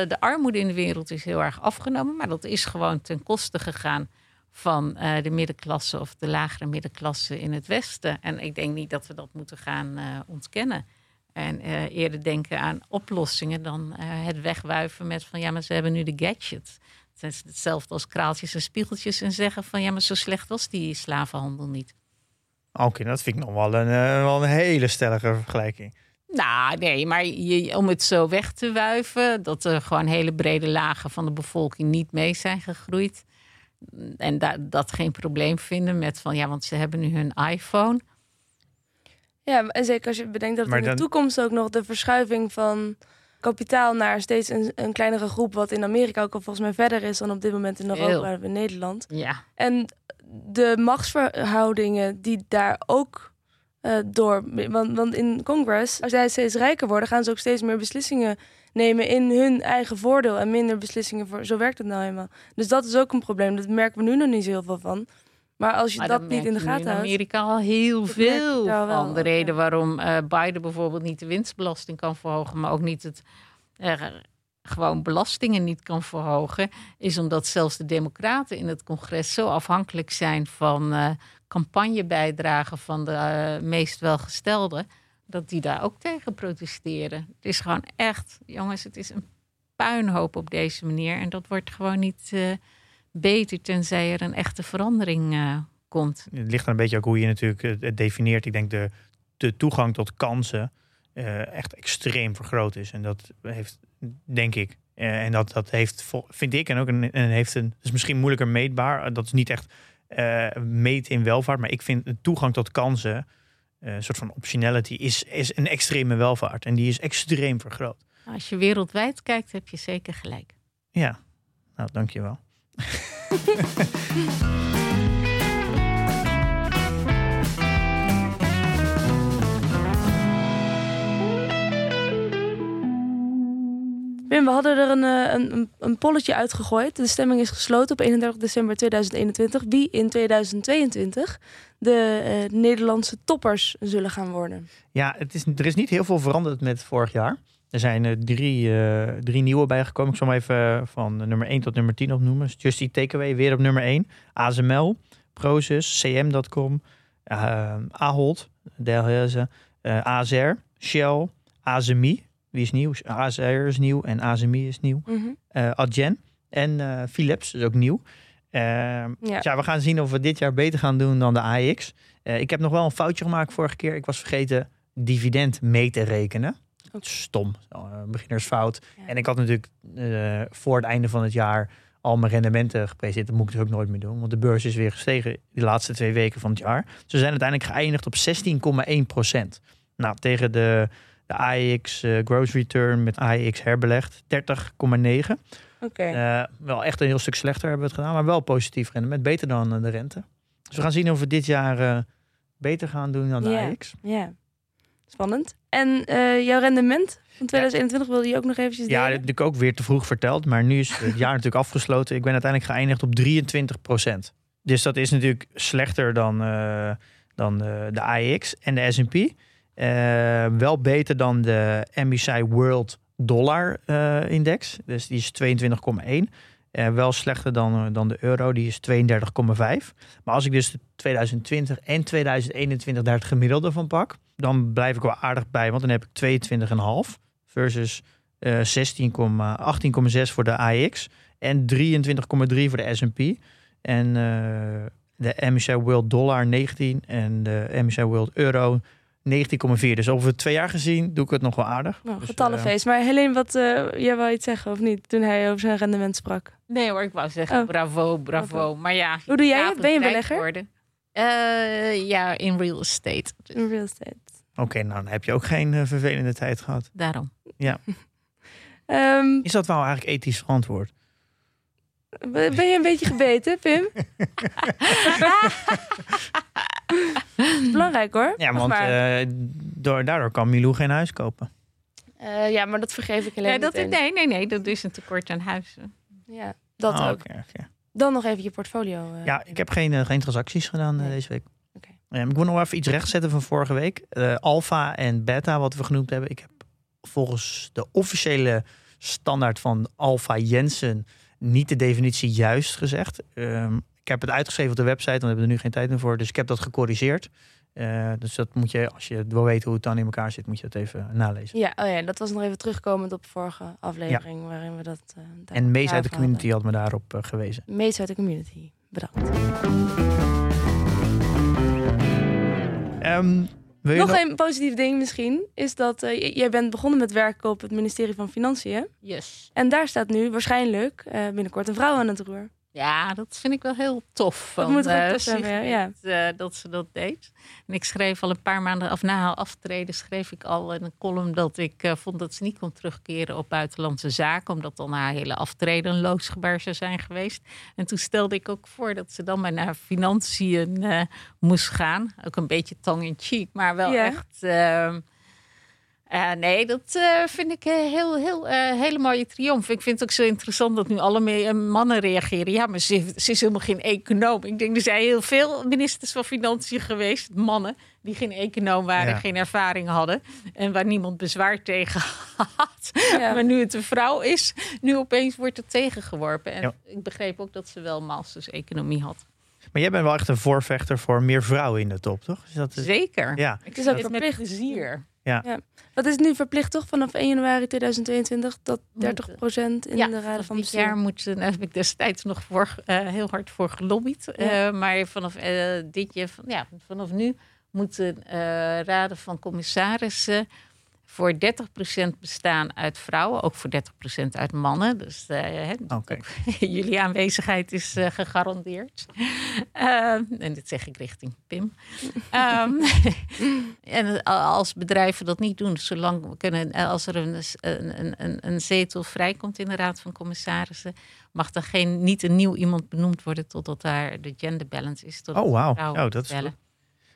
de armoede in de wereld is heel erg afgenomen, maar dat is gewoon ten koste gegaan van eh, de middenklasse of de lagere middenklasse in het Westen. En ik denk niet dat we dat moeten gaan eh, ontkennen. En eerder denken aan oplossingen dan het wegwuiven met van ja, maar ze hebben nu de gadget. Het is hetzelfde als kraaltjes en spiegeltjes en zeggen van ja, maar zo slecht was die slavenhandel niet. Oké, dat vind ik nog wel een, eh, wel een hele stellige vergelijking. Nou, nee, maar je, om het zo weg te wuiven, dat er gewoon hele brede lagen van de bevolking niet mee zijn gegroeid. En da- dat geen probleem vinden met van ja, want ze hebben nu hun iPhone. Ja, en zeker als je bedenkt dat in de dan- toekomst ook nog de verschuiving van kapitaal naar steeds een, een kleinere groep, wat in Amerika ook al volgens mij verder is dan op dit moment in Europa en in Nederland. Ja, En de machtsverhoudingen die daar ook eh, door. Want, want in Congress, als zij steeds rijker worden, gaan ze ook steeds meer beslissingen nemen in hun eigen voordeel en minder beslissingen voor. Zo werkt het nou eenmaal. Dus dat is ook een probleem. Dat merken we nu nog niet zo heel veel van. Maar als je maar dat niet in de gaten houdt. Amerika al heel veel van. De reden waarom eh, Biden bijvoorbeeld niet de winstbelasting kan verhogen, maar ook niet het eh, gewoon belastingen niet kan verhogen, is omdat zelfs de Democraten in het congres zo afhankelijk zijn van eh, campagnebijdragen van de meest welgestelden, dat die daar ook tegen protesteren. Het is gewoon echt, jongens, het is een puinhoop op deze manier. En dat wordt gewoon niet beter tenzij er een echte verandering eh, komt. Het ligt er een beetje ook hoe je natuurlijk het, definieert. Ik denk de, de toegang tot kansen eh, echt extreem vergroot is. En dat heeft, denk ik, eh, en dat, dat heeft, vind ik, en ook een, en heeft een, is misschien moeilijker meetbaar. Dat is niet echt meet in welvaart, maar ik vind de toegang tot kansen, een soort van optionality, is, is een extreme welvaart. En die is extreem vergroot. Als je wereldwijd kijkt, heb je zeker gelijk. Ja, nou, dankjewel. Wim, we hadden er een, eh, een, een, een polletje uitgegooid. De stemming is gesloten op 31 december 2021. Wie in 2022 de eh, Nederlandse toppers zullen gaan worden. Ja, het is, er is niet heel veel veranderd met vorig jaar. Er zijn eh, drie, eh, drie nieuwe bijgekomen. Ik zal maar even eh, van nummer 1 tot nummer 10 opnoemen. Just Eat Takeaway weer op nummer 1. ASML, Prozus, CM.com, Ahold, Delhaize, AZR, Shell, ASMI. Die is nieuw. AZR is nieuw en ASMI is nieuw. Adyen en Philips is ook nieuw. Eh, Ja. ja. we gaan zien of we dit jaar beter gaan doen dan de AX. Ik heb nog wel een foutje gemaakt vorige keer. Ik was vergeten dividend mee te rekenen. Stom, uh, beginnersfout. Ja. En ik had natuurlijk eh, voor het einde van het jaar al mijn rendementen gepresenteerd. Dat moet ik natuurlijk ook nooit meer doen, want de beurs is weer gestegen de laatste twee weken van het jaar. Dus we zijn uiteindelijk geëindigd op 16,1 procent. Nou, tegen de, de AEX eh, Growth Return met AEX herbelegd 30,9. Oké. Eh, wel echt een heel stuk slechter hebben we het gedaan, maar wel positief rendement. Beter dan de rente. Dus we gaan zien of we dit jaar beter gaan doen dan de Ja. AX. Ja, spannend. En eh, jouw rendement van 2021 wilde je ook nog eventjes Ja, delen? dat heb ik ook weer te vroeg verteld. Maar nu is het jaar natuurlijk afgesloten. Ik ben uiteindelijk geëindigd op 23 procent. Dus dat is natuurlijk slechter dan, eh, dan de, de AEX en de S&P. Eh, wel beter dan de MSCI World Dollar eh, Index. Dus die is 22,1. Eh, wel slechter dan, eh, dan de euro, die is 32,5. Maar als ik dus de 2020 en 2021 daar het gemiddelde van pak, dan blijf ik wel aardig bij, want dan heb ik 22,5 versus eh 16,18,6 voor de AX en 23,3 voor de S&P. En de MSCI World Dollar 19 en de MSCI World Euro 19,4. Dus over twee jaar gezien doe ik het nog wel aardig. Nou, Dus, getallenfeest. Maar Helene, wat, eh, jij wou iets zeggen of niet? Toen hij over zijn rendement sprak. Nee hoor, ik wou zeggen Oh. bravo, bravo. Maar ja. Hoe doe jij ja, het? Ben je belegger? worden. Eh, ja, in real estate. Dus In real estate. eh, Oké, nou dan heb je ook geen eh, vervelende tijd gehad. daarom. Ehm, Is dat wel eigenlijk ethisch verantwoord? ben je een beetje gebeten, Pim? Belangrijk hoor. Ja, want maar. eh, door, daardoor kan Milou geen huis kopen. Eh, ja, maar dat vergeef ik alleen Nee, dat, meteen. nee, nee, nee, dat is een tekort aan huizen. Ja, dat Ah, ook. oké, oké. Dan nog even je portfolio. eh. Ja, ik heb geen, geen transacties gedaan Nee. deze week. Oké. Eh, ik wil nog even iets rechtzetten van vorige week. Eh alpha en beta, wat we genoemd hebben. Ik heb volgens de officiële standaard van Alpha Jensen niet de definitie juist gezegd. Ehm, ik heb het uitgeschreven op de website, want we hebben er nu geen tijd meer voor. Dus ik heb dat gecorrigeerd. Eh, dus dat moet je, als je wil weten hoe het dan in elkaar zit, moet je dat even nalezen. Ja, oh ja, dat was nog even terugkomend op de vorige aflevering waarin we dat. eh, daar- En Mees uit de community had me daarop eh, gewezen. Mees uit de community. Bedankt. Ehm, wil je Nog nog- een positief ding misschien is dat jij bent begonnen met werken op het ministerie van Financiën. Yes. En daar staat nu waarschijnlijk eh, binnenkort een vrouw aan het roer. Ja, dat vind ik wel heel tof. Dat van, moet ook eh, tof ja. eh, dat ze dat deed. En ik schreef al een paar maanden af na haar aftreden, schreef ik al in een column dat ik eh, vond dat ze niet kon terugkeren op buitenlandse zaken, omdat dan haar hele aftreden een loodsgebaar zou zijn geweest. En toen stelde ik ook voor dat ze dan maar naar financiën moest gaan. Ook een beetje tong in cheek, maar wel Ja. echt. Eh, nee, dat eh, vind ik een heel, heel, eh, hele mooie triomf. Ik vind het ook zo interessant dat nu alle eh, mannen reageren. Ja, maar ze, ze is helemaal geen econoom. Ik denk, er zijn heel veel ministers van Financiën geweest, mannen, die geen econoom waren, Ja. geen ervaring hadden. En waar niemand bezwaar tegen had. Ja. Maar nu het een vrouw is, nu opeens wordt het tegengeworpen. En Ja. ik begreep ook dat ze wel masters economie had. Maar jij bent wel echt een voorvechter voor meer vrouwen in de top, toch? Is dat Zeker. Ja, Ik is ook zit met plezier. Wat is nu verplicht toch vanaf 1 januari 2022 tot 30% in ja, de raden van dit bestuur? jaar moet, daar heb ik destijds nog voor, eh, heel hard voor gelobbyd. Ja. Eh, maar vanaf eh, dit jaar, van, ja, vanaf nu moeten eh, raden van commissarissen voor 30% bestaan uit vrouwen, ook voor 30% uit mannen. Dus eh, jullie aanwezigheid is eh, gegarandeerd. Ehm, en dit zeg ik richting Pim. Ehm, en als bedrijven dat niet doen, zolang we kunnen, eh, als er een, een, een, een zetel vrijkomt in de Raad van Commissarissen, mag er geen, niet een nieuw iemand benoemd worden totdat daar de gender balance is. Totdat Oh, wauw. Oh, dat is.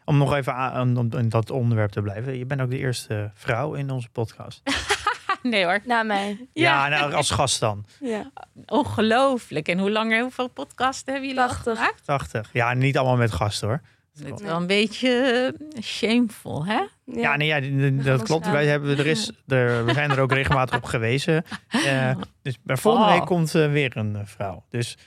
Om nog even aan, om in dat onderwerp te blijven. Je bent ook de eerste vrouw in onze podcast. Nee hoor. Na mij. Ja, nou, als gast dan. Ja. Ongelooflijk. En hoe lang, hoeveel podcasten hebben jullie al 80. gemaakt? 80. Ja, niet allemaal met gasten hoor. Het is wel een beetje eh, shameful, hè? Ja, nee, ja, dat klopt. Wij hebben, er is, er, we zijn er ook regelmatig op gewezen. Eh, dus maar volgende Oh. week komt eh, weer een vrouw. Dus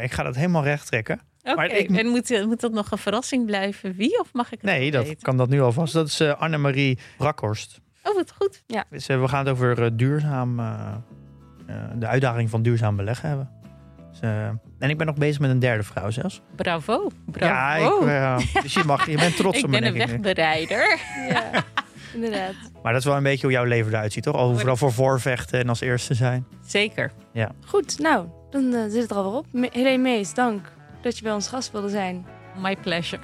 ik ga dat helemaal recht trekken. Oké, Maar ik- en moet, eh, moet dat nog een verrassing blijven? Wie? Of mag ik het Nee, dat weten? kan dat nu alvast. Dat is eh, Annemarie Brakhorst. Oh, wat goed. Dus, eh, we gaan het over eh, duurzaam, eh, eh, de uitdaging van duurzaam beleggen hebben. Dus, eh, en ik ben nog bezig met een derde vrouw zelfs. Bravo. Bravo. Ja, ik, dus je, mag, je bent trots ik op me, ben een ik. wegbereider. Ja, inderdaad. Maar dat is wel een beetje hoe jouw leven eruit ziet, toch? Overal voor voorvechten en als eerste zijn. Zeker. Goed, nou, dan zit het er alweer op. Me Helene Mees, dank dat je bij ons gast wilde zijn. My pleasure.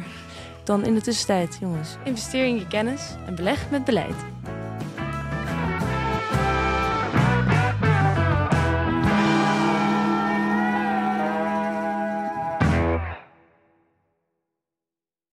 Dan in de tussentijd, jongens, investeer in je kennis en beleg met beleid.